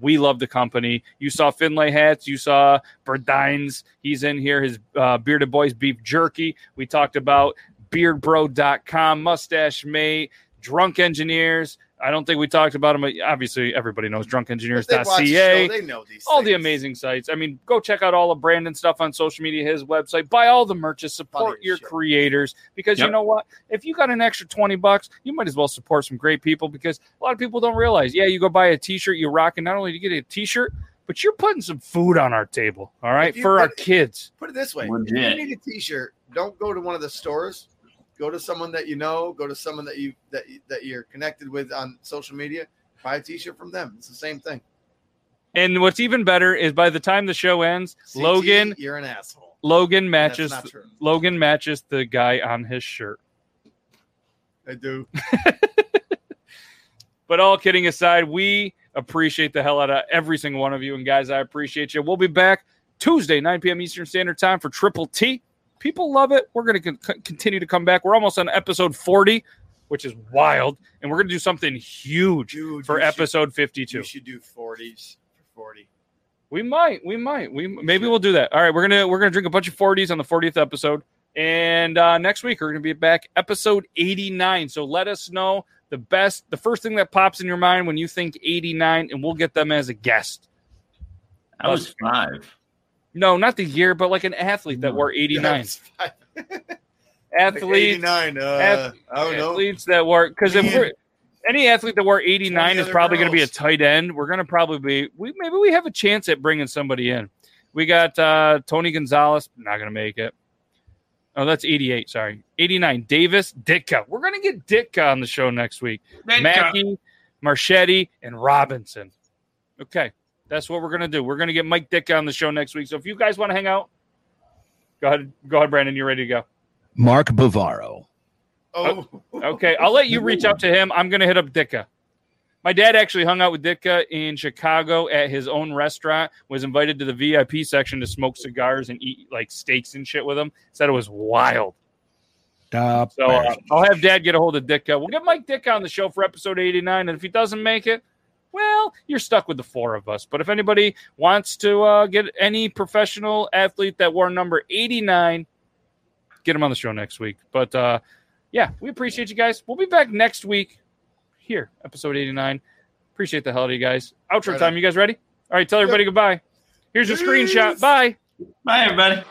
we love the company. You saw Finlay hats. You saw Burdines. He's in here. His uh, Bearded Boys beef jerky. We talked about beerdbro.com, mustache mate, drunk engineers. I don't think we talked about them. But obviously, everybody knows If they the drunkengineers.ca They know these. all the amazing sites. I mean, go check out all of Brandon's stuff on social media, his website, buy all the merches, support Funny your shit. creators because you know what? If you got an extra 20 bucks, you might as well support some great people because a lot of people don't realize, yeah, you go buy a t-shirt, you rock and not only do you get a t-shirt, but you're putting some food on our table, all right, for our put- kids. Put it this way: if you need a T-shirt, don't go to one of the stores. Go to someone that you know. Go to someone that you that that you're connected with on social media. Buy a T-shirt from them. It's the same thing. And what's even better is by the time the show ends, CT, Logan you're an asshole. Logan matches. Logan matches the guy on his shirt. I do. But all kidding aside, we appreciate the hell out of every single one of you. And guys, I appreciate you. We'll be back Tuesday, 9 p.m. Eastern Standard Time for Triple T. People love it. We're going to con- continue to come back. We're almost on episode 40, which is wild. And we're going to do something huge Dude, for you should- episode 52. We should do 40s for 40. We might, we might, we maybe we'll do that. All right, we're gonna we're gonna drink a bunch of 40s on the 40th episode, and uh, next week we're gonna be back episode 89. So let us know the best, the first thing that pops in your mind when you think 89, and we'll get them as a guest. I was five. No, not the year, but like an athlete that wore 89. Athletes, 89. Uh, ath- I don't know. athletes that wore because if we're any athlete that wore 89 is probably going to be a tight end. We're going to probably be we maybe we have a chance at bringing somebody in. We got uh Tony Gonzalez, not going to make it. Oh, that's 88. Sorry, 89. Davis Ditka. We're going to get Ditka on the show next week. Mackey, Marchetti, and Robinson. Okay, that's what we're going to do. We're going to get Mike Ditka on the show next week. So if you guys want to hang out, go ahead. Go ahead, Brandon. You're ready to go. Mark Bavaro. Oh, Okay, I'll let you reach out to him. I'm going to hit up Ditka. My dad actually hung out with Ditka in Chicago at his own restaurant. Was invited to the VIP section to smoke cigars and eat like steaks and shit with him. Said it was wild. Uh, So uh, I'll have Dad get a hold of Ditka. We'll get Mike Ditka on the show for episode 89, and if he doesn't make it, well, you're stuck with the four of us. But if anybody wants to uh, get any professional athlete that wore number 89, get him on the show next week. But uh, yeah, we appreciate you guys. We'll be back next week here, episode 89. Appreciate the hell out of you guys. Outro Right time. on. You guys ready? All right, tell everybody goodbye. Here's your Peace. screenshot. Bye. Bye, everybody.